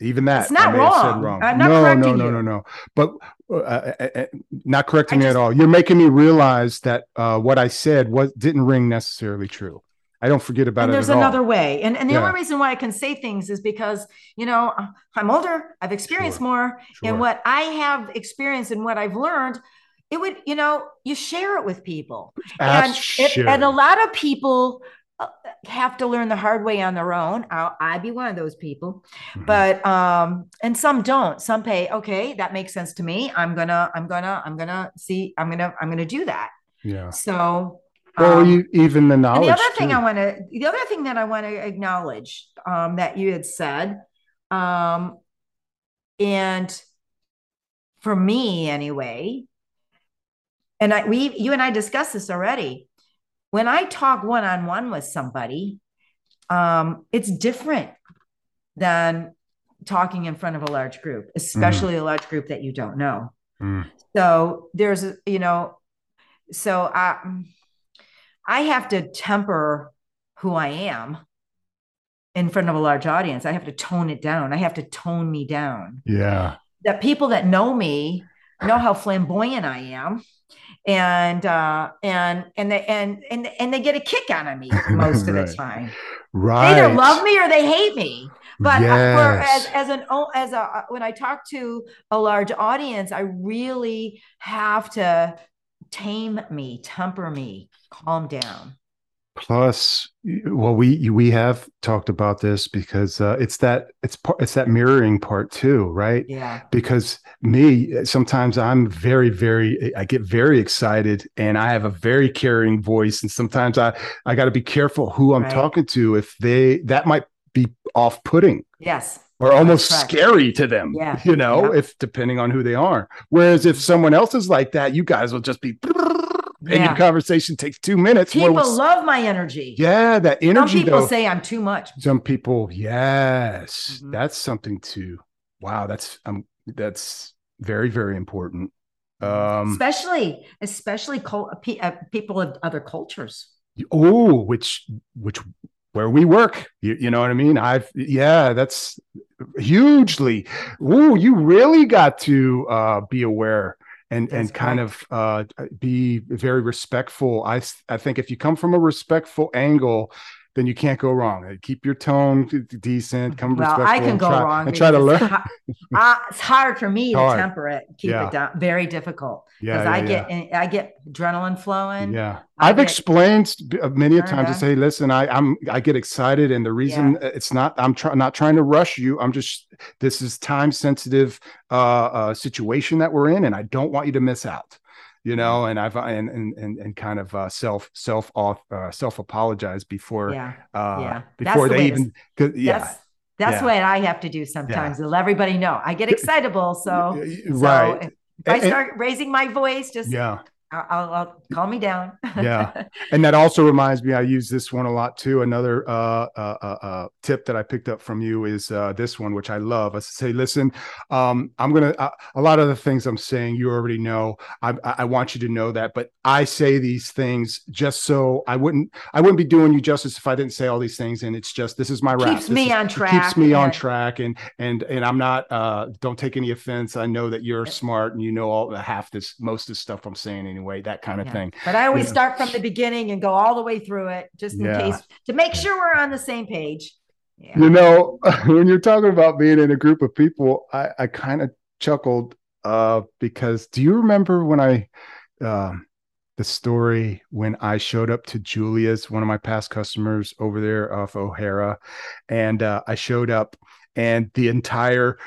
even that. It's not wrong. wrong. I'm not no, correcting no, no, no, no. But uh, uh, uh, uh not correcting just, me at all. You're making me realize that uh, what I said was didn't ring necessarily true. I don't forget about and it. There's another all. way. And, and the yeah. only reason why I can say things is because, you know, I'm older, I've experienced sure. more. Sure. And what I have experienced and what I've learned, it would, you know, you share it with people. And, it, and a lot of people uh, have to learn the hard way on their own. I'll, I'd be one of those people, mm-hmm. but um, and some don't. Some pay. Okay, that makes sense to me. I'm gonna, I'm gonna, I'm gonna see. I'm gonna, I'm gonna do that. Yeah. So. Well, um, you, even the knowledge. the other thing I want to, the other thing that I want to acknowledge um, that you had said, um, and for me anyway, and I, we, you and I discussed this already when I talk one on one with somebody, um, it's different than talking in front of a large group, especially mm. a large group that you don't know. Mm. So there's, you know, so I, I have to temper who I am in front of a large audience. I have to tone it down. I have to tone me down. Yeah. That people that know me know how flamboyant I am and uh, and and they and and and they get a kick out of me most of right. the time. Right. They either love me or they hate me. But yes. as as an as a uh, when I talk to a large audience, I really have to tame me, temper me, calm down plus well we we have talked about this because uh, it's that it's part it's that mirroring part too right? Yeah. Because me sometimes i'm very very i get very excited and i have a very caring voice and sometimes i i got to be careful who i'm right. talking to if they that might be off-putting. Yes. Or almost scary to them yeah. you know yeah. if depending on who they are. Whereas if someone else is like that you guys will just be yeah. and your conversation takes two minutes. People love my energy. Yeah, that energy. Some people though, say I'm too much. Some people, yes, mm-hmm. that's something to. Wow, that's um, that's very very important. Mm-hmm. Um, especially especially col- uh, people of other cultures. Oh, which which where we work. You, you know what I mean? I've yeah, that's hugely. Oh, you really got to uh, be aware and That's and kind of uh, be very respectful. I I think if you come from a respectful angle, then you can't go wrong. Uh, keep your tone decent. Come well, I can go try, wrong and try to learn. It's, uh, it's hard for me hard. to temper it, keep yeah. it down. Very difficult because yeah, yeah, I get I get adrenaline flowing. Yeah, I have explained uh, many a times to say, listen, I I'm I get excited, and the reason it's not I'm trying not trying to rush you. I'm just this is time sensitive uh, uh, situation that we're in, and I don't want you to miss out you know, and I've and and and, and kind of uh, self self off uh, self apologize before yeah. Uh, yeah. before they even yeah. That's, that's yeah. what I have to do sometimes yeah. let everybody know. I get excitable, so right. So if, if I start raising my voice, just yeah, I'll, I'll calm me down. yeah, and that also reminds me. I use this one a lot too. Another uh, uh, uh, uh, tip that I picked up from you is uh, this one, which I love. I say, listen, um, I'm gonna. Uh, a lot of the things I'm saying, you already know. I, I want you to know that, but I say these things just so I wouldn't. I wouldn't be doing you justice if I didn't say all these things. And it's just this is my rap. Keeps me is, on track. Keeps me on track, and and and I'm not. uh Don't take any offense. I know that you're smart and you know all half this, most of the stuff I'm saying anyway. Way that kind of yeah. thing thing. But I always start from the beginning and go all the way through it just in yeah. case to make sure we're on the same page. Yeah. You know, when you're talking about being in a group of people, I, I kind of chuckled uh, because do you remember when I, uh, the story when I showed up to Julia's, one of my past customers over there off O'Hara, and uh, I showed up and the entire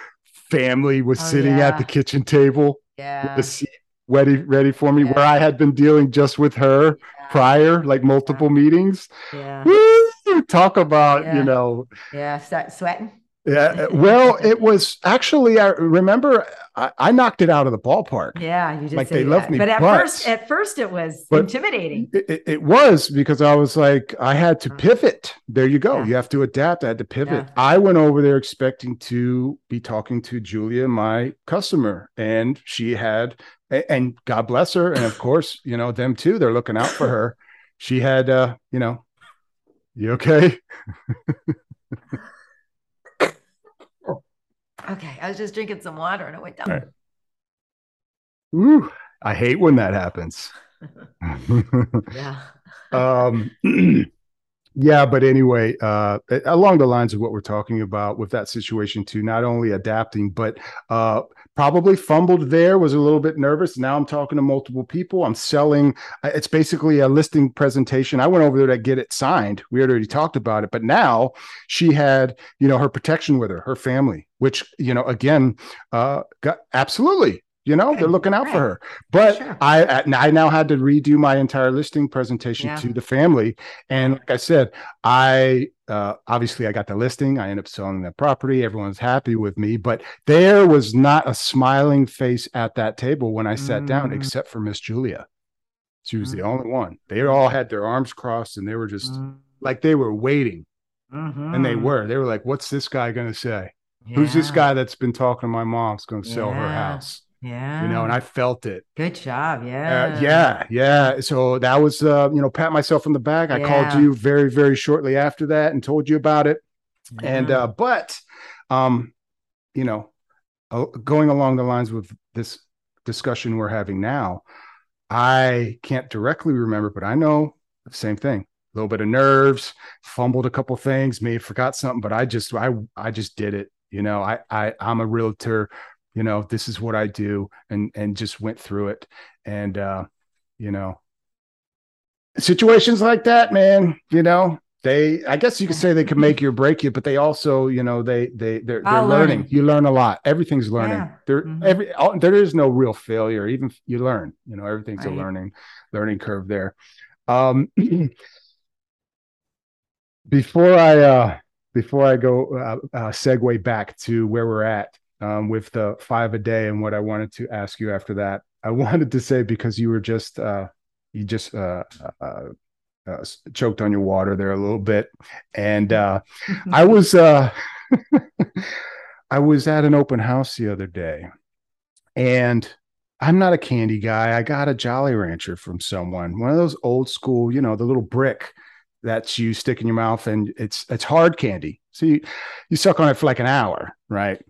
family was oh, sitting yeah. at the kitchen table yeah. with the seat ready ready for me yeah. where I had been dealing just with her yeah. prior, like multiple yeah. meetings. Yeah. Woo! Talk about, you know. Yeah, start sweating. Yeah. Uh, well, it was actually I remember I, I, knocked it out of the ballpark. Yeah, you just like they that. loved me. But at but, first, at first it was intimidating. It, it, was because I was like, I had to mm. pivot. There you go. Yeah. You have to adapt. I had to pivot. Yeah. I went over there expecting to be talking to Julia, my customer, and she had and God bless her. And of course, you know, them too, they're looking out for her. She had, uh, you know, you okay? okay. I was just drinking some water and it went down. Right. Ooh, I hate when that happens. yeah. um, yeah, but anyway, uh, along the lines of what we're talking about with that situation too, not only adapting, but uh, probably fumbled there, was a little bit nervous. Now I'm talking to multiple people. I'm selling. uh, It's basically a listing presentation. I went over there to get it signed. We had already talked about it, but now she had, you know, her protection with her, her family, which, you know, again, uh, got absolutely. You know, they're looking out for her. But Sure. I I now had to redo my entire listing presentation Yeah. to the family. And like I said, I uh, obviously I got the listing. I ended up selling the property. Everyone's happy with me, but there was not a smiling face at that table when I sat down, Mm. except for Miss Julia. She was the Mm. only one. They all had their arms crossed and they were just like they were waiting, and they Mhm. were. They were like, "What's this guy going to say? Who's this guy that's been talking to my mom's going to sell her house?" Yeah. You know, and I felt it. Good job. Yeah. Uh, yeah, yeah. So that was, uh, you know, pat myself on the back. I called you very, very shortly after that and told you about it. And uh, but, um, you know, uh, going along the lines with this discussion we're having now, I can't directly remember, but I know the same thing. A little bit of nerves, fumbled a couple things, may have forgot something, but I just, I, I just did it. You know, I, I, I'm a realtor. You know, this is what I do, and and just went through it. And uh, you know, situations like that, man. You know, they i guess you could say they can make you or break you but they also you know they they they're, they're learning learn. you learn a lot everything's learning Yeah. there Mhm. every all, there is no real failure even you learn you know everything's a learning learning curve there um before i uh before i go uh, uh segue back to where we're at um with the five a day and what i wanted to ask you after that. I wanted to say because you were just uh you just uh, uh uh, choked on your water there a little bit. And uh i was uh i was at an open house the other day. And i'm not a candy guy. I got a jolly rancher from someone one of those old school you know the little brick that you stick in your mouth and it's it's hard candy. So you you suck on it for like an hour right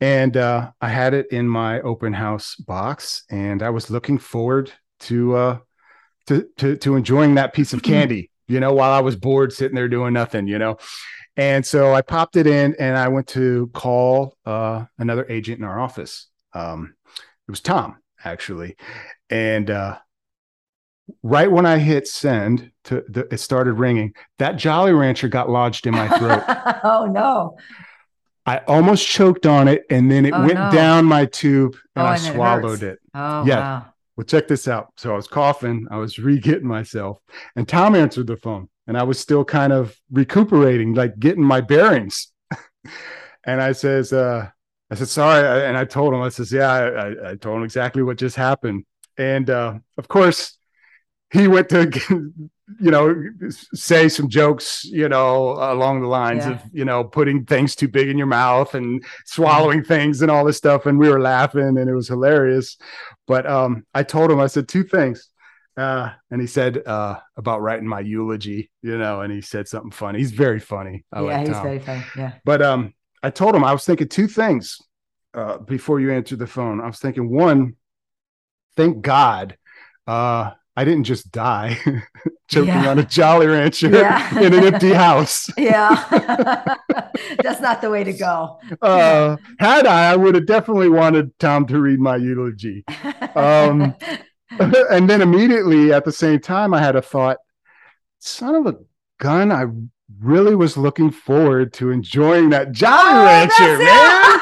and uh i had it in my open house box and i was looking forward to uh to to to enjoying that piece of candy, you know, while I was bored sitting there doing nothing, you know. And so I popped it in and I went to call uh another agent in our office. Um it was Tom actually. And uh right when I hit send to the, it started ringing, that Jolly Rancher got lodged in my throat. oh no. I almost choked on it and then it Oh, went no. down my tube and Oh, I and swallowed hurts. it. Oh Yeah. wow. Well, check this out. So I was coughing, I was re-getting myself, and Tom answered the phone, and I was still kind of recuperating, like getting my bearings. and I says, uh, I said, sorry. And I told him, I says, yeah, I, I, I told him exactly what just happened. And uh, of course, he went to, you know, say some jokes, you know, along the lines Yeah. of, you know, putting things too big in your mouth and swallowing things and all this stuff. And we were laughing and it was hilarious. But um, I told him, I said two things. Uh, and he said uh, about writing my eulogy, you know, and he said something funny. He's very funny. I yeah, like he's Tom. very funny. Yeah. But um, I told him I was thinking two things uh, before you answered the phone. I was thinking one, thank God uh, I didn't just die choking Yeah. on a Jolly Rancher Yeah. in an empty house. Yeah. That's not the way to go. Uh, had I, I would have definitely wanted Tom to read my eulogy. Um, and then immediately at the same time, I had a thought, son of a gun, I really was looking forward to enjoying that Jolly Oh, Rancher, man.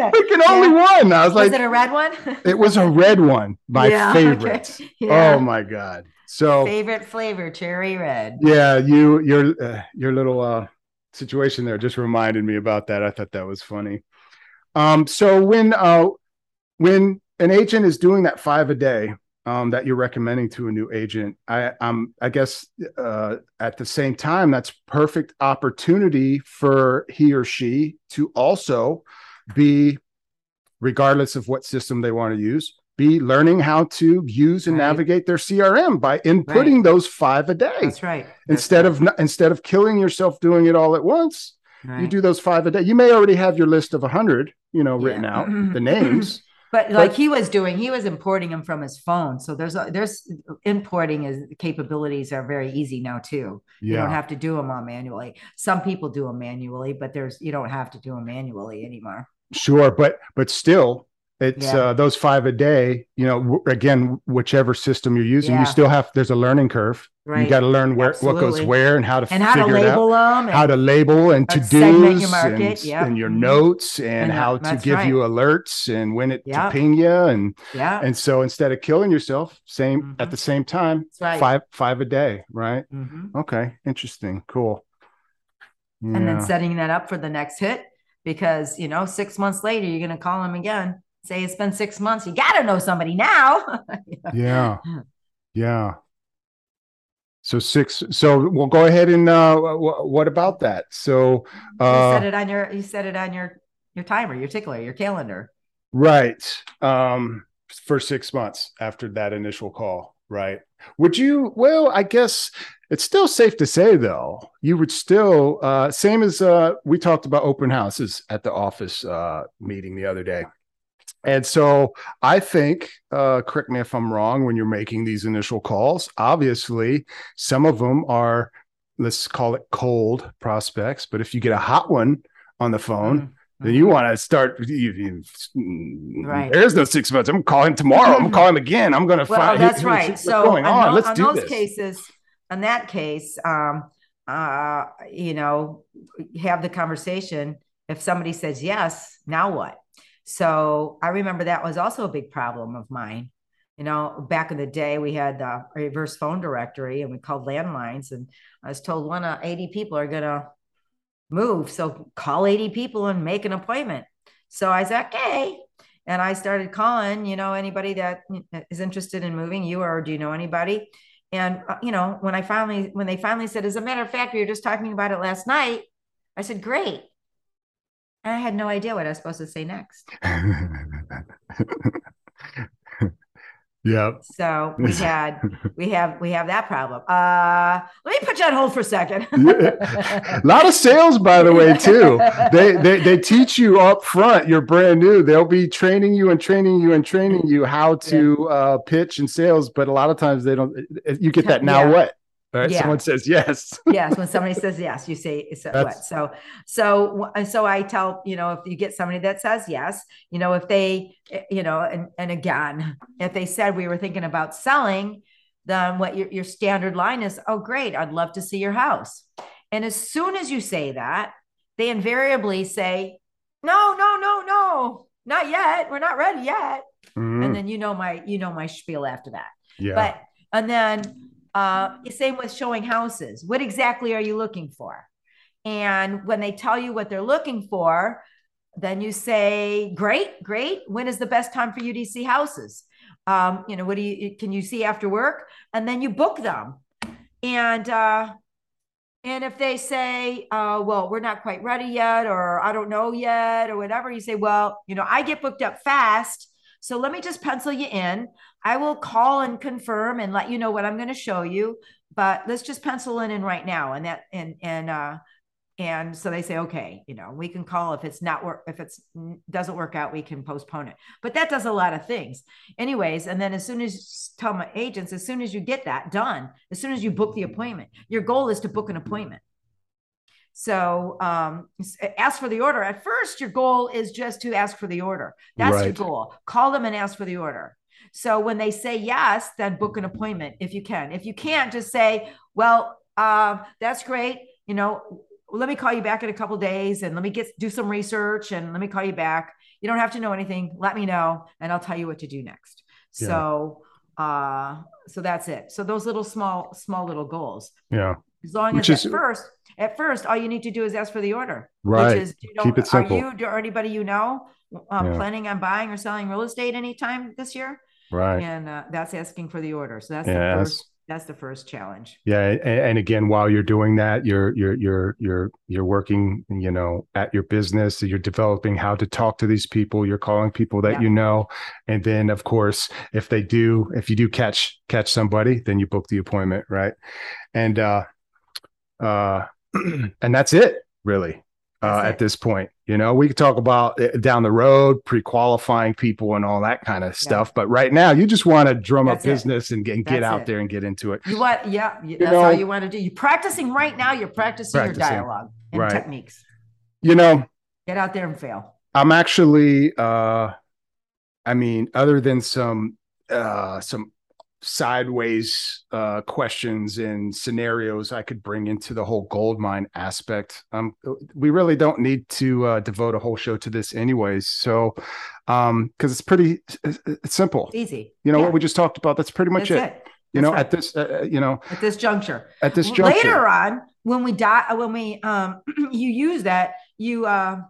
I forgot about that. Freaking only one. I was Was like, it a red one? it was a red one, my Yeah, favorite. okay. Yeah. Oh my god! So Favorite flavor, cherry red. yeah, you your uh, your little uh, situation there just reminded me about that. I thought that was funny. Um, so when uh, when an agent is doing that five a day um, that you're recommending to a new agent, I um I guess uh, at the same time that's perfect opportunity for he or she to also be, regardless of what system they want to use, be learning how to use and Right. navigate their CRM by inputting those five a day That's right. That's instead right. of instead of killing yourself doing it all at once you do those five a day you may already have your list of a 100 you know written Yeah. out the names But like he was doing, he was importing them from his phone. So there's there's importing is capabilities are very easy now too. You don't have to do them all manually. Some people do them manually, but there's you don't have to do them manually anymore. Sure but but still it's Yeah. uh, those five a day. You know, w- again, whichever system you're using, Yeah. you still have. There's a learning curve. Right. You got to learn where what goes where and how to and how to figure it out. label them. how to label and to do's and, yep. and your Mhm. notes and, And, how to give right. you alerts and when it Yep. to ping you and yeah, and so instead of killing yourself same at Mhm. the same time right. five five a day right Mhm. okay interesting cool And then setting that up for the next hit because you know six months later you're going to call them again. Say it's been six months. You got to know somebody now. yeah yeah so six so we'll go ahead and uh wh- what about that so uh you set it on your you set it on your your timer, your tickler, your calendar. Right. Um, for six months after that initial call. Right. Would you, well, I guess it's still safe to say though, you would still, uh, same as, uh, we talked about open houses at the office, uh, meeting the other day. And so I think, uh, correct me if I'm wrong, when you're making these initial calls, obviously some of them are, let's call it cold prospects. But if you get a hot one on the phone, Mhm. then you want to start. You, you, Right. There's no six months. I'm gonna call him tomorrow. I'm gonna call him again. I'm gonna Well, find. that's what's right. So going on? Let's on do those this. cases, on that case, um, uh, you know, have the conversation. If somebody says yes, now what? So I remember that was also a big problem of mine. You know, back in the day, we had the reverse phone directory and we called landlines, and I was told one of 80 people are gonna move. So call 80 people and make an appointment. So I said, okay. And I started calling, you know, anybody that is interested in moving, you or do you know anybody? And uh, you know, when I finally, when they finally said, as a matter of fact, we were just talking about it last night, I said, great. And I had no idea what I was supposed to say next. yeah. So we had, we have, we have that problem. Uh, let me put you on hold for a second. a lot of sales, by the way, too. They, they they teach you up front. You're brand new. They'll be training you and training you and training you how to uh, pitch and sales. But a lot of times they don't. You get that now Yeah. what? Right? Yeah. Someone says yes. yes when somebody says yes you say what so so so i tell you know if you get somebody that says yes you know if they eh, you know and, and again if they said we were thinking about selling then what your, your standard line is oh great i'd love to see your house and as soon as you say that they invariably say no no no no not yet we're not ready yet Mhm. and then you know my you know my spiel after that yeah. but and then uh, same with showing houses. What exactly are you looking for? And when they tell you what they're looking for, then you say, "Great, great. When is the best time for you to see houses? Um, you know, what do you can you see after work?" And then you book them. And uh, and if they say, uh, "Well, we're not quite ready yet," or "I don't know yet," or whatever, you say, "Well, you know, I get booked up fast." So let me just pencil you in. I will call and confirm and let you know what I'm going to show you. But let's just pencil in in right now. And that and and uh and so they say, okay, you know, we can call if it's not work if it's doesn't work out, we can postpone it. But that does a lot of things, anyways. And then as soon as tell my agents, as soon as you get that done, as soon as you book the appointment, your goal is to book an appointment. So um, ask for the order. At first, your goal is just to ask for the order. That's your goal. Call them and ask for the order. So when they say yes, then book an appointment if you can. If you can't, just say, "Well, uh, that's great. You know, let me call you back in a couple days, and let me get do some research, and let me call you back. You don't have to know anything. Let me know, and I'll tell you what to do next." Yeah. So, uh, so that's it. So those little small, small little goals. yeah. As long Which as is- at first, at first, all you need to do is ask for the order. Right. Which is, you know, Keep it simple. Are you or anybody you know um, Yeah. planning on buying or selling real estate anytime this year? Right. And uh, that's asking for the order. So that's Yes. the first. That's the first challenge. Yeah, and, again, while you're doing that, you're you're you're you're you're working, you know, at your business. You're developing how to talk to these people. You're calling people that Yeah. you know, and then of course, if they do, if you do catch catch somebody, then you book the appointment, right? And uh, uh, and that's it, really. Uh, at this point, you know, we could talk about it down the road, pre-qualifying people and all that kind of stuff. But right now, you just want to drum That's up it. business and get, and get That's out it. there and get into it. You want, Yeah, you- that's all you want to do. You're practicing right now. You're practicing, Practicing. your dialogue and Right. techniques. You know, Get out there and fail. I'm actually uh I mean, other than some uh, some sideways uh, questions and scenarios I could bring into the whole gold mine aspect. Um, we really don't need to uh, devote a whole show to this, anyways. So, um, because it's pretty it's simple, easy. you know Yeah, what we just talked about. That's pretty much that's it. it. You That's know, right. at this, uh, you know, at this juncture. at this juncture. Later on, when we die, when we um you use that, you uh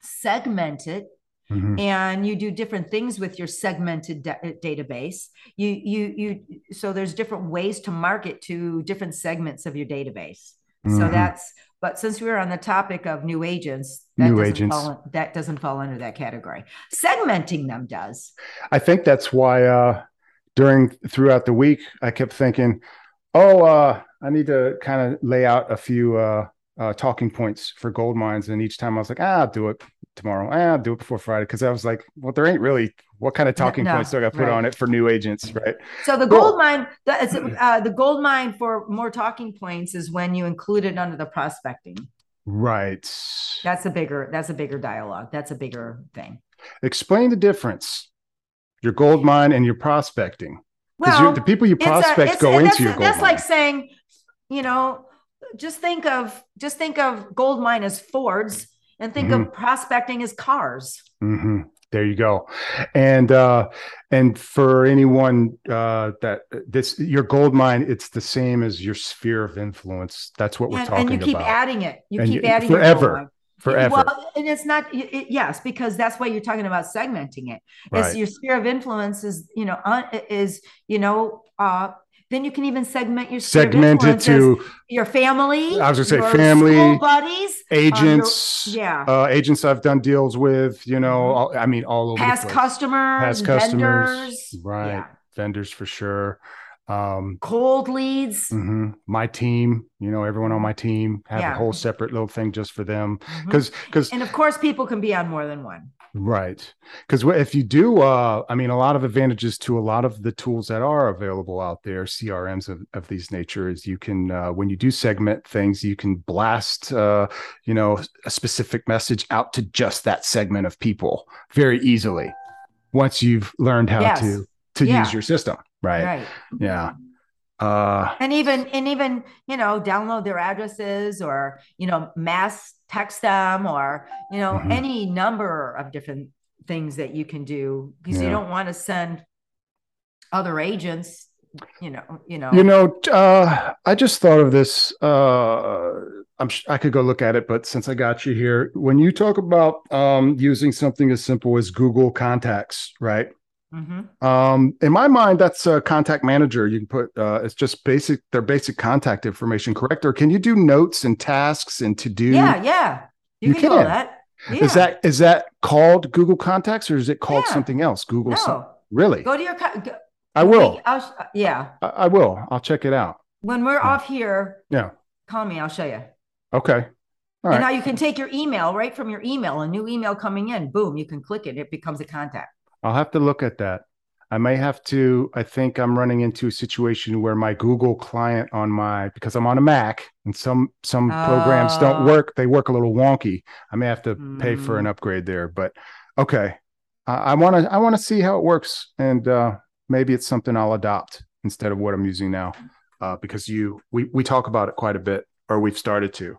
segment it Mhm. and you do different things with your segmented da- uh, database you you you so there's different ways to market to different segments of your database so Mhm. that's but since we were on the topic of new agents that New doesn't agents. fall that doesn't fall under that category segmenting them does I think that's why uh, during throughout the week I kept thinking, oh, uh, I need to kind of lay out a few uh, uh, talking points for gold mines, and each time I was like, ah, I'll do it tomorrow. Ah, I'll do it before Friday because I was like, well, there ain't really what kind of talking no, points do I got to put right. on it for new agents, right? so the Cool. gold mine the, uh, the gold mine for more talking points is when you include it under the prospecting Right. that's a bigger that's a bigger dialogue that's a bigger thing Explain the difference. Your gold mine and your prospecting. Well the people you it's a- prospect it's- go into your gold that's mine. like saying you know just think of just think of gold mine as fords and think Mm-hmm. of prospecting as cars hmm There you go. And uh and for anyone uh that this your gold mine, it's the same as your sphere of influence. That's what we're and, talking about. and you keep about. adding it you And keep you- adding forever. forever. well and it's not it, yes because that's why you're talking about segmenting it right. is your sphere of influence is you know un, is you know uh then you can even segment your segment of Segmented influence as to your family I was gonna say your family, buddies agents, yeah uh agents I've done deals with, you know, Mhm. all, I mean all over past the place. customers, Past customers, vendors, right. yeah. Vendors for sure. Um cold leads. mhm. my team, you know, everyone on my team have Yeah. a whole separate little thing just for them. Because because and of course, people can be on more than one. Right. Because if you do, uh, I mean, a lot of advantages to a lot of the tools that are available out there, CRMs of, of these nature, is you can, uh, when you do segment things, you can blast, uh, you know, a specific message out to just that segment of people very easily once you've learned how Yes. to to Yeah. use your system. Right. Right. Yeah. Uh, And even and even you know download their addresses or you know mass text them or you know Mhm. any number of different things that you can do because you don't want to send other agents. You know. You know. You know, uh, I just thought of this. Uh, I'm sh- I could go look at it, but since I got you here, when you talk about um, using something as simple as Google Contacts, right? Mhm. Um, in my mind, that's a contact manager. You can put uh, it's just basic their basic contact information, correct? Or can you do notes and tasks and to do? Yeah. Yeah. You, You can, do all can. that. Yeah. Is that is that called Google Contacts or is it called Yeah. something else? Google. no? some- really? Go to your. co- Go, I will. I'll, yeah. I, I will. I'll check it out. When we're Yeah. off here, Yeah. call me. I'll show you. Okay. All And right. now you can take your email right from your email, a new email coming in. Boom, you can click it. It becomes a contact. I'll have to look at that. I may have to. I think I'm running into a situation where my Google client on my because I'm on a Mac and some some programs don't Oh. work. They work a little wonky. I may have to pay for Mm. an upgrade there. But okay, I want to I want to see how it works, and uh, maybe it's something I'll adopt instead of what I'm using now, uh, because you we we talk about it quite a bit, or we've started to.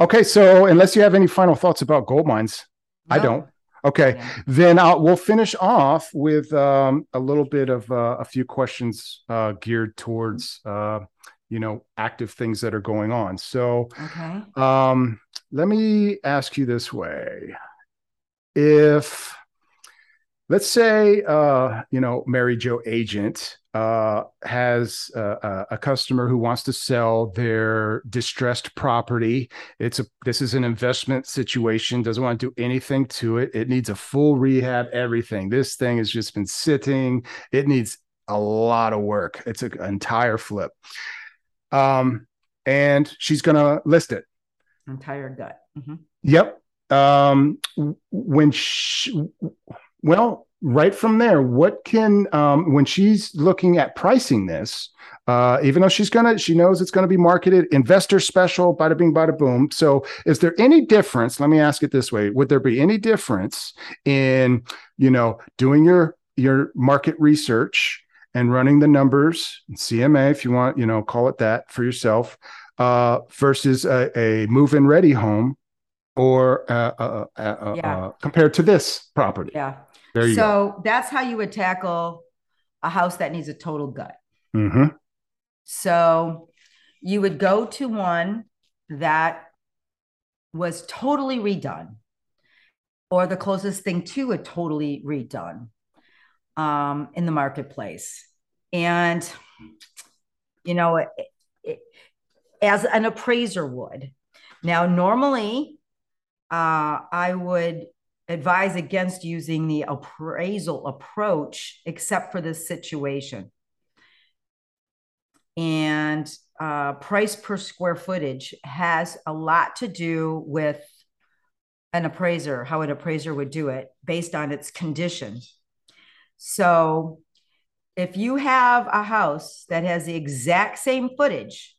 Okay, so unless you have any final thoughts about gold mines, I don't. Okay, Yeah. then I'll, we'll finish off with um, a little bit of uh, a few questions uh, geared towards uh, you know active things that are going on. So Okay. um, let me ask you this way: If let's say uh, you know Mary Jo agent uh, has a, a customer who wants to sell their distressed property. It's a this is an investment situation. Doesn't want to do anything to it. It needs a full rehab. Everything. This thing has just been sitting. It needs a lot of work. It's an entire flip. Um, and she's gonna list it. Entire gut. Mhm. Yep. Um, when she, well, right from there, what can um, when she's looking at pricing this, uh, even though she's gonna, she knows it's gonna be marketed investor special, bada bing, bada boom. So, is there any difference? Let me ask it this way: Would there be any difference in you know doing your your market research and running the numbers, CMA, if you want, you know, call it that for yourself, uh, versus a, a move-in ready home, or uh, uh, uh, uh Yeah. uh, compared to this property? Yeah. There you so that's how you would tackle a house that needs a total gut. go. hmm So you would go to one that was totally redone or the closest thing to a totally redone um, in the marketplace. And, you know, it, it, as an appraiser would. Now, normally, uh, I would advise against using the appraisal approach, except for this situation and uh, price per square footage has a lot to do with an appraiser, how an appraiser would do it based on its condition. So, if you have a house that has the exact same footage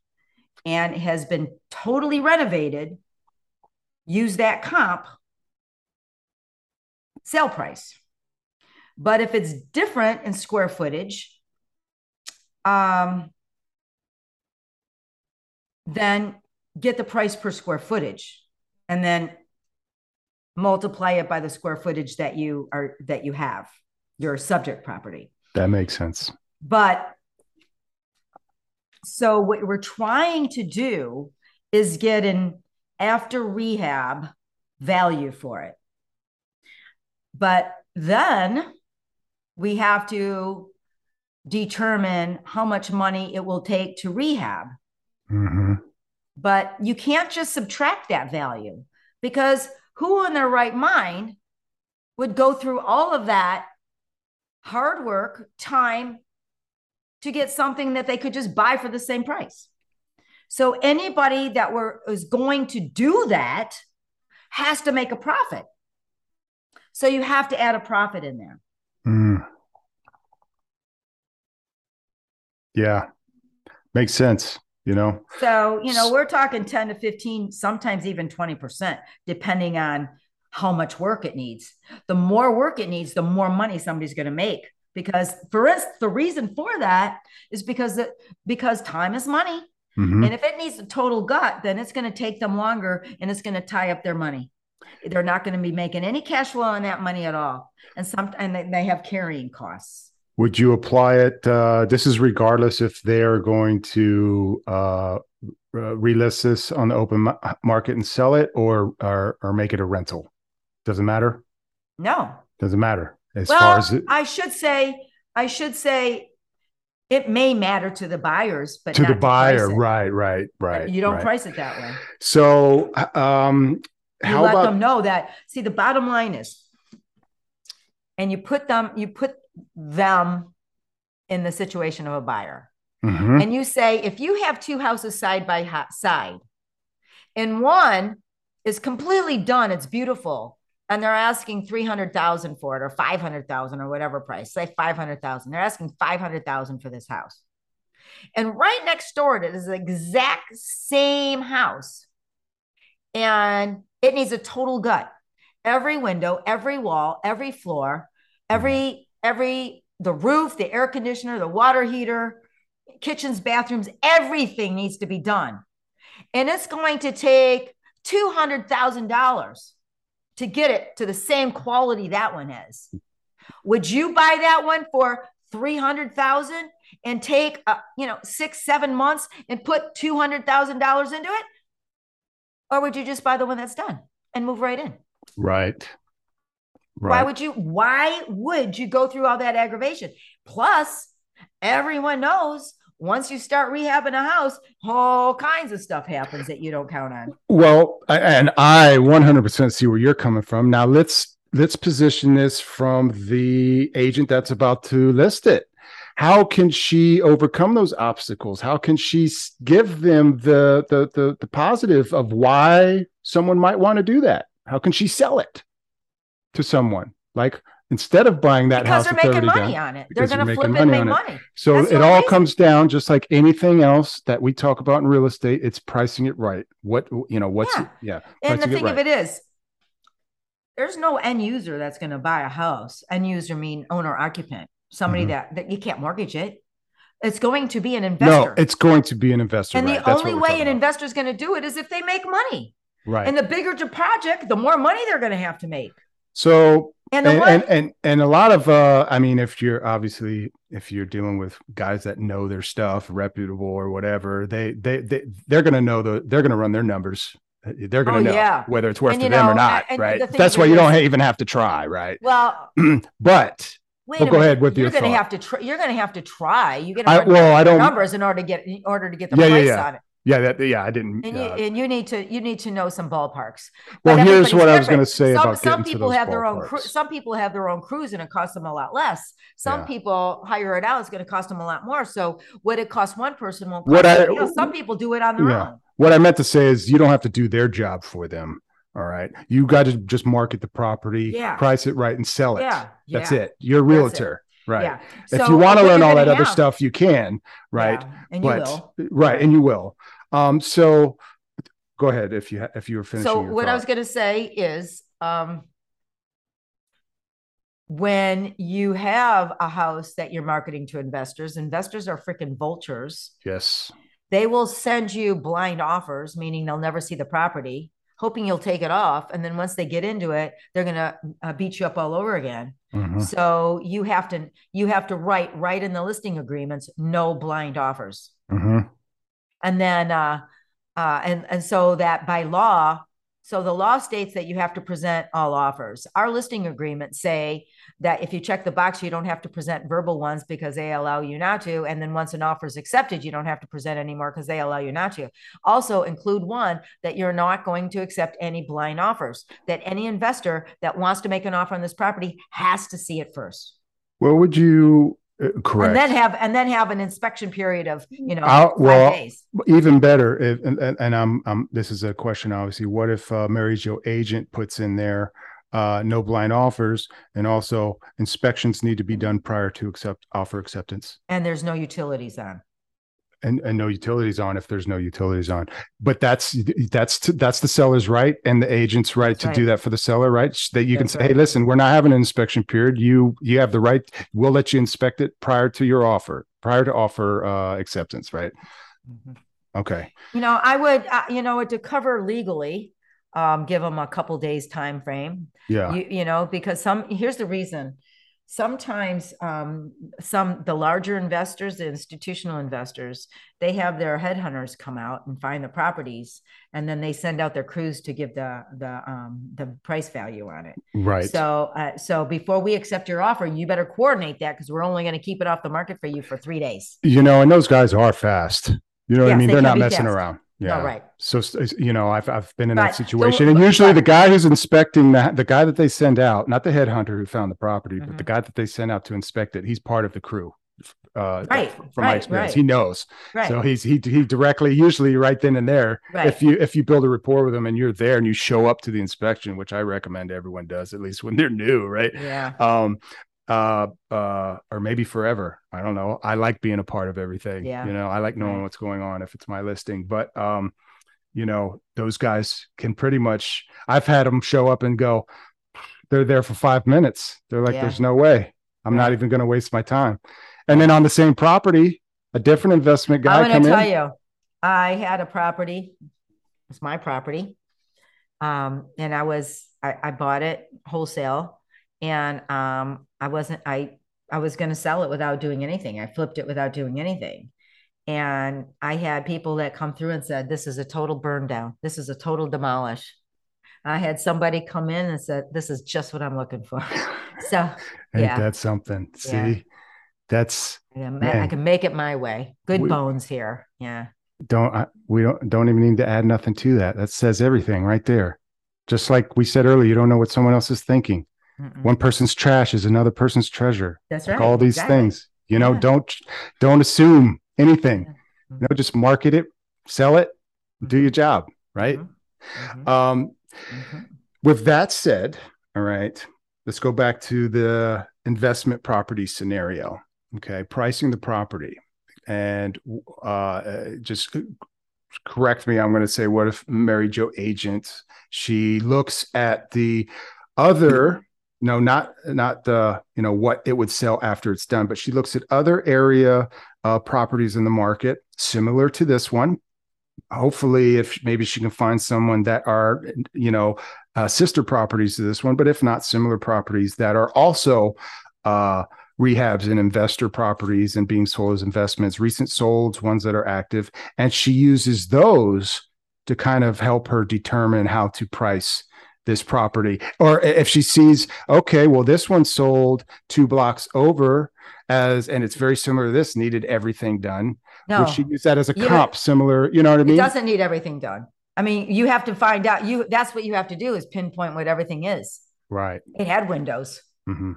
and has been totally renovated, use that comp sale price. But if it's different in square footage, um, then get the price per square footage and then multiply it by the square footage that you are that you have your subject property That makes sense. but so what we're trying to do is get an after rehab value for it but then we have to determine how much money it will take to rehab hmm but you can't just subtract that value because who in their right mind would go through all of that hard work, time to get something that they could just buy for the same price? So anybody that were is going to do that has to make a profit. So you have to add a profit in there. Mm. Yeah, makes sense. You know, So, you know, we're talking 10 to 15, sometimes even 20%, depending on how much work it needs. The more work it needs, the more money somebody's going to make. Because for us, the reason for that is because it, because time is money. Mhm. And if it needs a total gut, then it's going to take them longer and it's going to tie up their money. They're not going to be making any cash flow on that money at all. And some and they, have carrying costs. would you apply it? Uh, this is regardless if they are going to uh, relist this on the open market and sell it, or or or make it a rental. Doesn't matter. No, Doesn't matter as well, far as it, I should say, I should say, it may matter to the buyers, but to the buyer. it. Right, right, right. You don't right. price it that way. So, um, You how let about them know that. See, the bottom line is, and you put them, you put them in the situation of a buyer, Mhm. and you say, if you have two houses side by ha- side, and one is completely done, it's beautiful, and they're asking three hundred thousand for it, or five hundred thousand, or whatever price, say five hundred thousand. They're asking five hundred thousand for this house, and right next door to it is the exact same house, and it needs a total gut. Every window, every wall, every floor, every every the roof, the air conditioner, the water heater, kitchens, bathrooms, everything needs to be done. And it's going to take $200,000 to get it to the same quality that one is. Would you buy that one for 300,000 and take uh, you know 6 7 months and put $200,000 into it? Or would you just buy the one that's done and move right in? right, Why would you why would you go through all that aggravation? Plus, everyone knows once you start rehabbing a house, all kinds of stuff happens that you don't count on. Well, and I 100% see where you're coming from. Now let's let's position this from the agent that's about to list it. How can she overcome those obstacles? How can she give them the the the, the positive of why someone might want to do that? How can she sell it to someone? Like instead of buying that because house they're making money down. on it. They're going to flip it and make it. money. So That's it all reason. comes down just like anything else that we talk about in real estate. It's pricing it right. What you know, what's Yeah. it, yeah. And the thing right. of it is, there's no end user that's going to buy a house. End user mean owner occupant, somebody Mhm. that, that you can't mortgage it. It's going to be an investor. No, it's going to be an investor. and right? the That's only way an investor is going to do it is if they make money. right. And the bigger the project, the more money they're going to have to make. so And and, and and and a lot of uh i mean if you're obviously if you're dealing with guys that know their stuff reputable or whatever they they, they they're going to know the they're going to run their numbers they're going Oh, to know yeah. whether it's worth And to them or not right that's why you don't even have to try right well, but wait Well, go minute. ahead with you're your going to have to try. You're going to have to try. You get I- to well, I don't- numbers in order to get in order to get the Yeah, yeah, price yeah. on it. yeah that yeah i didn't And you uh, and you need to you need to know some ballparks. well But here's what everybody's i was going to say some, about some people have their own cru- some people have their own crews, and it costs them a lot less some Yeah. people hire it out it's going to cost them a lot more so what it costs one person won't What cost I- somebody else. some people do it on their Yeah. own what i meant to say is you don't have to do their job for them all right. You got to just market the property Yeah. price it right and sell it. Yeah. That's yeah, it. You're a realtor. Right. Yeah. If So you want to learn all that other have- stuff you can right? Yeah, and you but will. right and you will. Um so go ahead if you ha- if you were finishing so what i was going to say is um when you have a house that you're marketing to investors investors are freaking vultures. Yes. They will send you blind offers, meaning they'll never see the property, hoping you'll take it off. And then once they get into it, they're going to uh, beat you up all over again. Mhm. So you have to you have to write right in the listing agreements, no blind offers. Mhm. And then uh, uh, and and so that by law, so the law states that you have to present all offers. Our listing agreements say that if you check the box, you don't have to present verbal ones because they allow you not to. And then once an offer is accepted, you don't have to present anymore because they allow you not to. Also, include one that you're not going to accept any blind offers. That any investor that wants to make an offer on this property has to see it first, what would you correct and then have and then have an inspection period of you know I'll- well, days. even better if and, and, and i'm i'm this is a question obviously what if uh mary jo agent puts in there uh no blind offers and also inspections need to be done prior to accept offer acceptance And there's no utilities on. And, and no utilities on if there's no utilities on. But that's that's that's the seller's right and the agent's right That's to do that for the seller right? That you That's can say hey listen we're not having an inspection period. You you have the right we'll let you inspect it prior to your offer prior to offer uh acceptance right? Okay. You know, I would, uh, you know, to cover legally, um, give them a couple days time frame. yeah. You, you know, because some here's the reason. Sometimes um, some the larger investors, the institutional investors, they have their headhunters come out and find the properties, and then they send out their crews to give the the um, the price value on it. right So, uh, so before we accept your offer, you better coordinate that because we're only going to keep it off the market for you for three days. you know and those guys are fast you know what i mean they they're not messing fast. around Yeah right. so you know i've i've been in that the- situation and usually the guy who's inspecting that the guy that they send out not the headhunter who found the property but the Mhm. guy that they send out to inspect it he's part of the crew uh Right, from my experience he knows Right. so he's he he directly usually right then and there right. if you if you build a rapport with them and you're there and you show up to the inspection which i recommend everyone does at least when they're new right yeah. um uh uh or maybe forever i don't know i like being a part of everything Yeah. you know i like knowing Right. what's going on if it's my listing but um you know those guys can pretty much i've had them show up and go they're there for five minutes they're like Yeah. there's no way i'm not even going to waste my time and then on the same property a different investment guy I'm going to tell in you, I had a property. It's my property. Um, and I was, I, I bought it wholesale and, um, I wasn't, I, I was going to sell it without doing anything. I flipped it without doing anything. And I had people that come through and said, this is a total burn down. This is a total demolish. I had somebody come in and said, this is just what I'm looking for. So yeah. that something see Yeah. that's I can, I can make it my way. Good We- bones here. Yeah. don't I, we don't don't even need to add nothing to that that says everything right there just like we said earlier you don't know what someone else is thinking Mm-mm. one person's trash is another person's treasure That's like right. all these exactly. things you know Yeah. don't don't assume anything Yeah. you know just market it sell it do your job right Mhm. Mhm. um Mhm. with that said all right let's go back to the investment property scenario. Okay, pricing the property, and uh, just correct me. I'm going to say, what if Mary Jo agent? She looks at the other no not not the you know what it would sell after it's done but she looks at other area uh, properties in the market similar to this one. Hopefully if maybe she can find someone that are you know uh, sister properties to this one but if not similar properties that are also uh, rehabs and investor properties and being sold as investments recent solds ones that are active. And she uses those to kind of help her determine how to price this property or if she sees okay well this one sold two blocks over as and it's very similar to this needed everything done no. would she use that as a comp similar you know what i mean it doesn't need everything done i mean you have to find out you that's what you have to do is pinpoint what everything is right it had windows mm-hmm.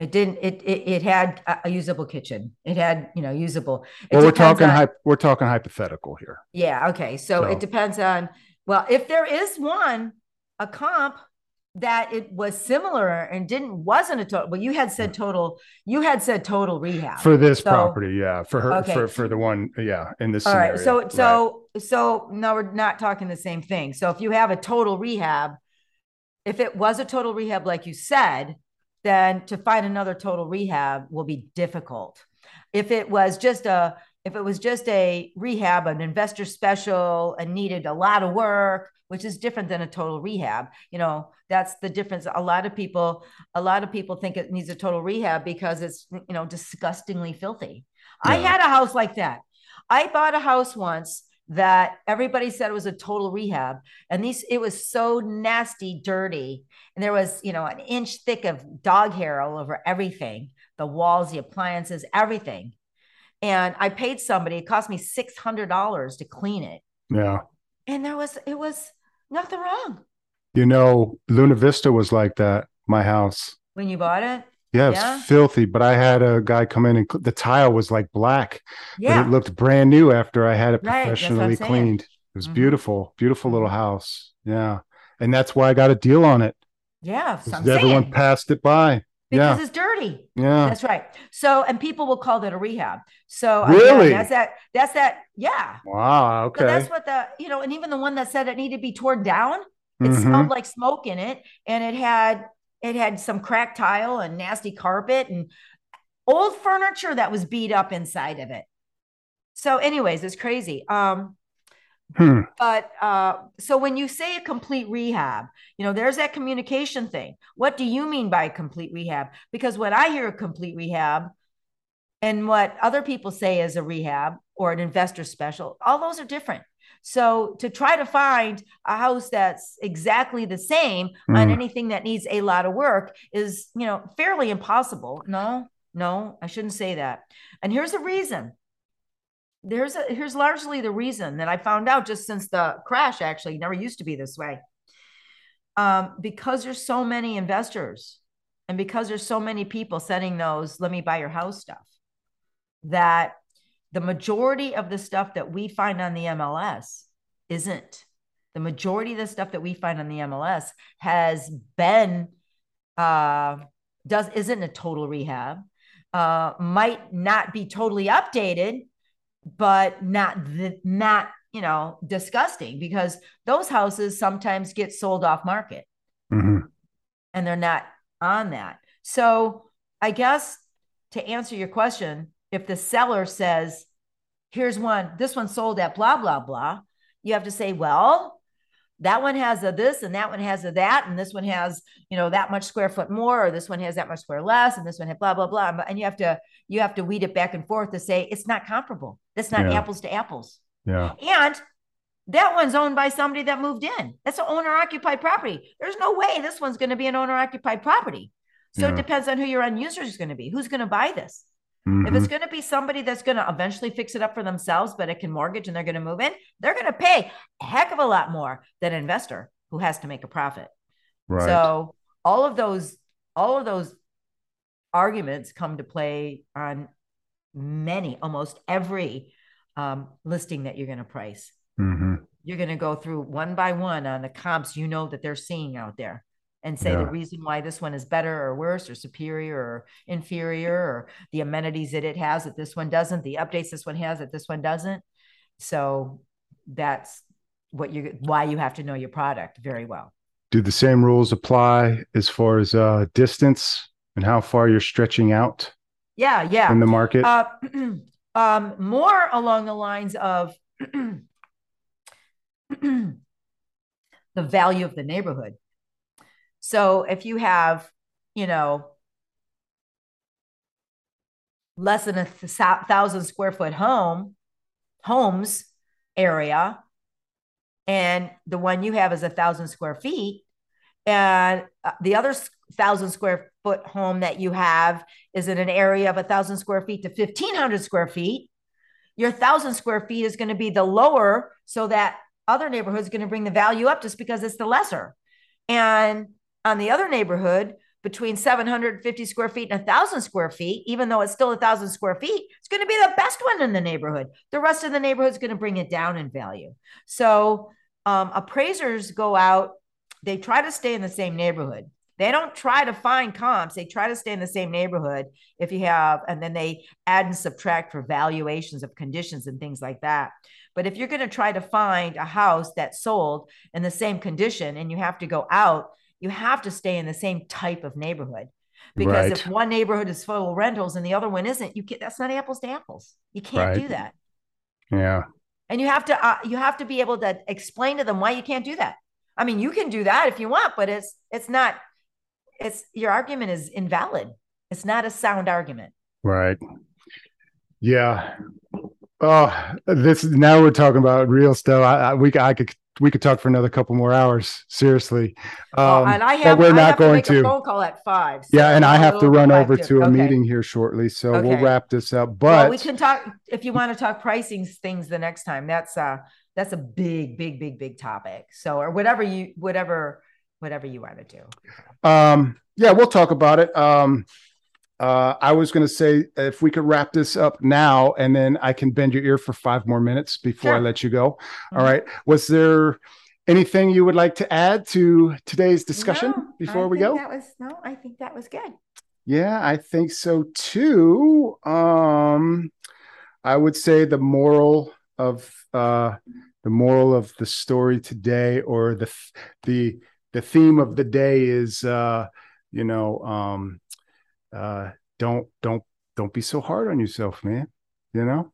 It didn't. It, it it had a usable kitchen. It had you know usable. well, we're talking on, we're talking hypothetical here. Yeah. Okay. So, so, it depends on. Well, if there is one, a comp that it was similar and didn't wasn't a total well you had said total you had said total rehab for this so, property yeah for her okay. for, for the one yeah in this all scenario. right so so right. so no we're not talking the same thing so if you have a total rehab if it was a total rehab like you said then to find another total rehab will be difficult if it was just a if it was just a rehab an investor special and needed a lot of work which is different than a total rehab. You know, that's the difference. A lot of people, a lot of people think it needs a total rehab because it's, you know, disgustingly filthy. Yeah. I had a house like that. I bought a house once that everybody said was a total rehab and these it was so nasty dirty and there was you know an inch thick of dog hair all over everything the walls the appliances everything and i paid somebody it cost me $600 to clean it yeah and there was it was Nothing wrong. You know, Luna Vista was like that, my house. When you bought it? Yeah, it was yeah. filthy, but I had a guy come in and the tile was like black. Yeah. But it looked brand new after I had it professionally right, cleaned. It was mm-hmm. beautiful, beautiful little mm-hmm. house. Yeah. And that's why I got a deal on it. Yeah. Everyone saying. passed it by because yeah. it's dirty. Yeah, that's right. So, and people will call that a rehab. So, really, that's that. That's that. Yeah. Wow. Okay. So that's what the you know, and even the one that said it needed to be torn down, it mm-hmm. smelled like smoke in it, and it had it had some cracked tile and nasty carpet and old furniture that was beat up inside of it. So, anyways, it's crazy. Um, Hmm. But uh, so when you say a complete rehab, you know, there's that communication thing. What do you mean by complete rehab? Because when I hear a complete rehab and what other people say is a rehab or an investor special, all those are different. So to try to find a house that's exactly the same mm. on hmm. anything that needs a lot of work is, you know, fairly impossible. No, no, I shouldn't say that. And here's the reason there's a here's largely the reason that I found out just since the crash actually never used to be this way. Um, because there's so many investors and because there's so many people sending those let me buy your house stuff that the majority of the stuff that we find on the MLS isn't the majority of the stuff that we find on the MLS has been uh does isn't a total rehab uh might not be totally updated but not the, not you know disgusting because those houses sometimes get sold off market mm-hmm. and they're not on that so i guess to answer your question if the seller says here's one this one sold at blah blah blah you have to say well that one has a this and that one has a that and this one has you know that much square foot more or this one has that much square less and this one has blah blah blah and you have to you have to weed it back and forth to say it's not comparable. That's not yeah. apples to apples. Yeah. And that one's owned by somebody that moved in. That's an owner occupied property. There's no way this one's going to be an owner occupied property. So yeah. it depends on who your end user is going to be. Who's going to buy this Mm-hmm. If it's mm-hmm. going to be somebody that's going to eventually fix it up for themselves, but it can mortgage and they're going to move in, they're going to pay a heck of a lot more than an investor who has to make a profit. Right. So all of those, all of those arguments come to play on many, almost every um, listing that you're going to price. Mm-hmm. You're going to go through one by one on the comps you know that they're seeing out there. And say Yeah. the reason why this one is better or worse or superior or inferior or the amenities that it has that this one doesn't, the updates this one has that this one doesn't. So that's what you why you have to know your product very well. Do the same rules apply as far as uh, distance and how far you're stretching out Yeah, yeah. in the market? Uh, um, more along the lines of the value of the neighborhood. So if you have, you know, less than a th- thousand square foot home, homes area, and the one you have is a thousand square feet, and uh, the other thousand square foot home that you have is in an area of a thousand square feet to 1500 square feet your thousand square feet is going to be the lower so that other neighborhood is going to bring the value up just because it's the lesser. And on the other neighborhood between 750 square feet and 1000 square feet even though it's still a thousand square feet it's going to be the best one in the neighborhood the rest of the neighborhood is going to bring it down in value so um, appraisers go out they try to stay in the same neighborhood they don't try to find comps. They try to stay in the same neighborhood if you have, and then they add and subtract for valuations of conditions and things like that. But if you're going to try to find a house that's sold in the same condition and you have to go out, you have to stay in the same type of neighborhood. Because if one neighborhood is full of rentals and the other one isn't, you can that's not apples to apples. You can't Right. do that. yeah. And you have to uh, you have to be able to explain to them why you can't do that. I mean, you can do that if you want, but it's it's not it's your argument is invalid. It's not a sound argument. Right. Yeah. Oh, this now we're talking about real stuff. I, I we I could we could talk for another couple more hours. Seriously. Well, Um, and I but have we're I not going to to. a phone call at five. yeah, and I have to run over to a Okay. meeting here shortly, so we'll wrap this up. Well, But we can talk if you want to talk pricing things the next time. That's uh that's a big, big, big, big topic. So or whatever you whatever whatever you want to do. Um, yeah, we'll talk about it. Um, uh, I was going to say if we could wrap this up now, and then I can bend your ear for five more minutes before I let you go. Mhm. All right. Was there anything you would like to add to today's discussion No, before I we go? That was no, I think that was good. Yeah, I think so too. Um, I would say the moral of uh, the moral of the story today, or the the the theme of the day is, uh, you know, um, uh, don't don't don't be so hard on yourself, man. You know,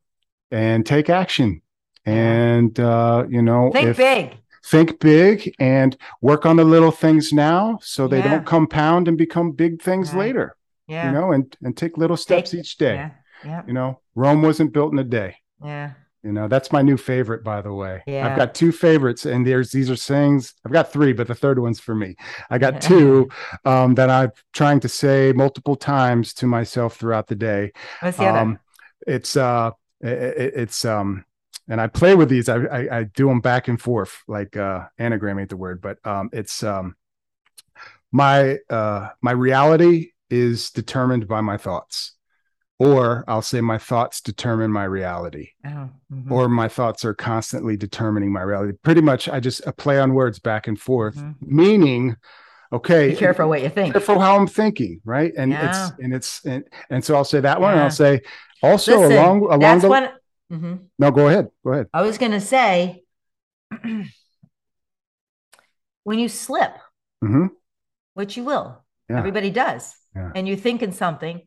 and take action, and uh, you know, Think if- big. think big and work on the little things now so they Yeah. don't compound and become big things Right. later Yeah. you know and and take little steps Take- each day Yeah. Yeah. you know rome wasn't built in a day Yeah. You know that's my new favorite by the way Yeah. i've got two favorites and there's these are sayings i've got three but the third one's for me i got two um, that i'm trying to say multiple times to myself throughout the day What's the other? um, it's uh i- i- it's um and i play with these I, I i do them back and forth like uh anagram ain't the word but um it's um my uh my reality is determined by my thoughts or i'll say my thoughts determine my reality Oh, mhm. or my thoughts are constantly determining my reality pretty much i just a play on words back and forth Mhm. meaning okay Be careful what you think. careful how i'm thinking right and Yeah. it's and it's and, and so i'll say that one and i'll say also Listen, along along that's the what Mhm. no go ahead go ahead I was going to say when you slip, hmm which you will, Yeah. everybody does, Yeah. and you're thinking something,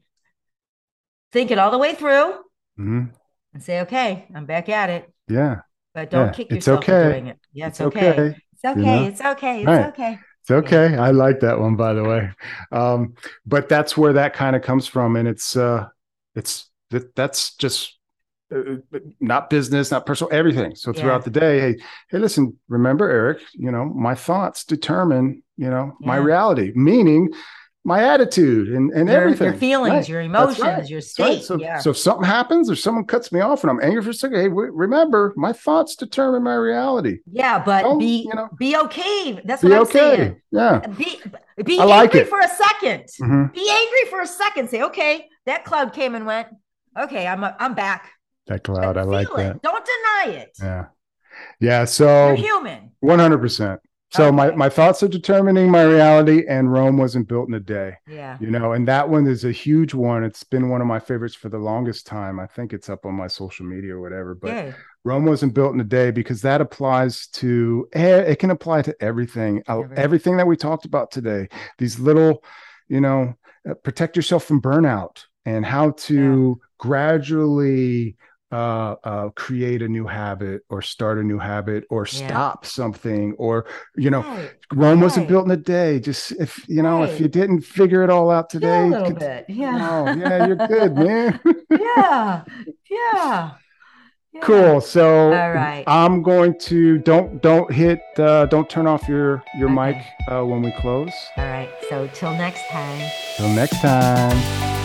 think it all the way through hmm and say, okay, I'm back at it. yeah But don't Yeah, kick it's yourself for okay. doing it. Yeah, it's, it's okay. okay It's okay. know? It's okay. It's Right. okay. It's okay. I like that one, by the way. Um, but that's where that kind of comes from, and it's uh, it's that that's just uh, not business, not personal, everything. So throughout Yeah. the day, hey, hey, listen, remember, Eric, you know, my thoughts determine, you know, my reality, meaning my attitude and and Your, everything. your feelings, Right. your emotions, right. your That's right. state. So, yeah. so if something happens or someone cuts me off and I'm angry for a second, hey, w- remember, my thoughts determine my reality. yeah, but Don't, be you know, be okay. That's Be what I'm okay. saying. Yeah. Be be I like angry it. for a second. Mhm. Be angry for a second. Say, okay, that cloud came and went. Okay, I'm I'm back. That cloud, I like feel that. it. Don't deny it. Yeah. Yeah. You're So human. 100%. So Okay. my, my thoughts are determining my reality, and Rome wasn't built in a day. Yeah. You know, and that one is a huge one. It's been one of my favorites for the longest time. I think it's up on my social media or whatever. But. Rome wasn't built in a day because that applies to eh, it can apply to everything, uh, Everything. everything that we talked about today. These little, you know, uh, protect yourself from burnout and how to gradually uh, uh, create a new habit or start a new habit or Yeah. stop something or you know Right. Rome wasn't built in a day. Just if you know if you didn't figure it all out today, a little could- bit. Yeah. Oh, yeah, you're good, man. yeah. Yeah. Cool. So All right. I'm going to don't don't hit uh, don't turn off your your Okay. mic uh, when we close. All right. So till next time. Till next time.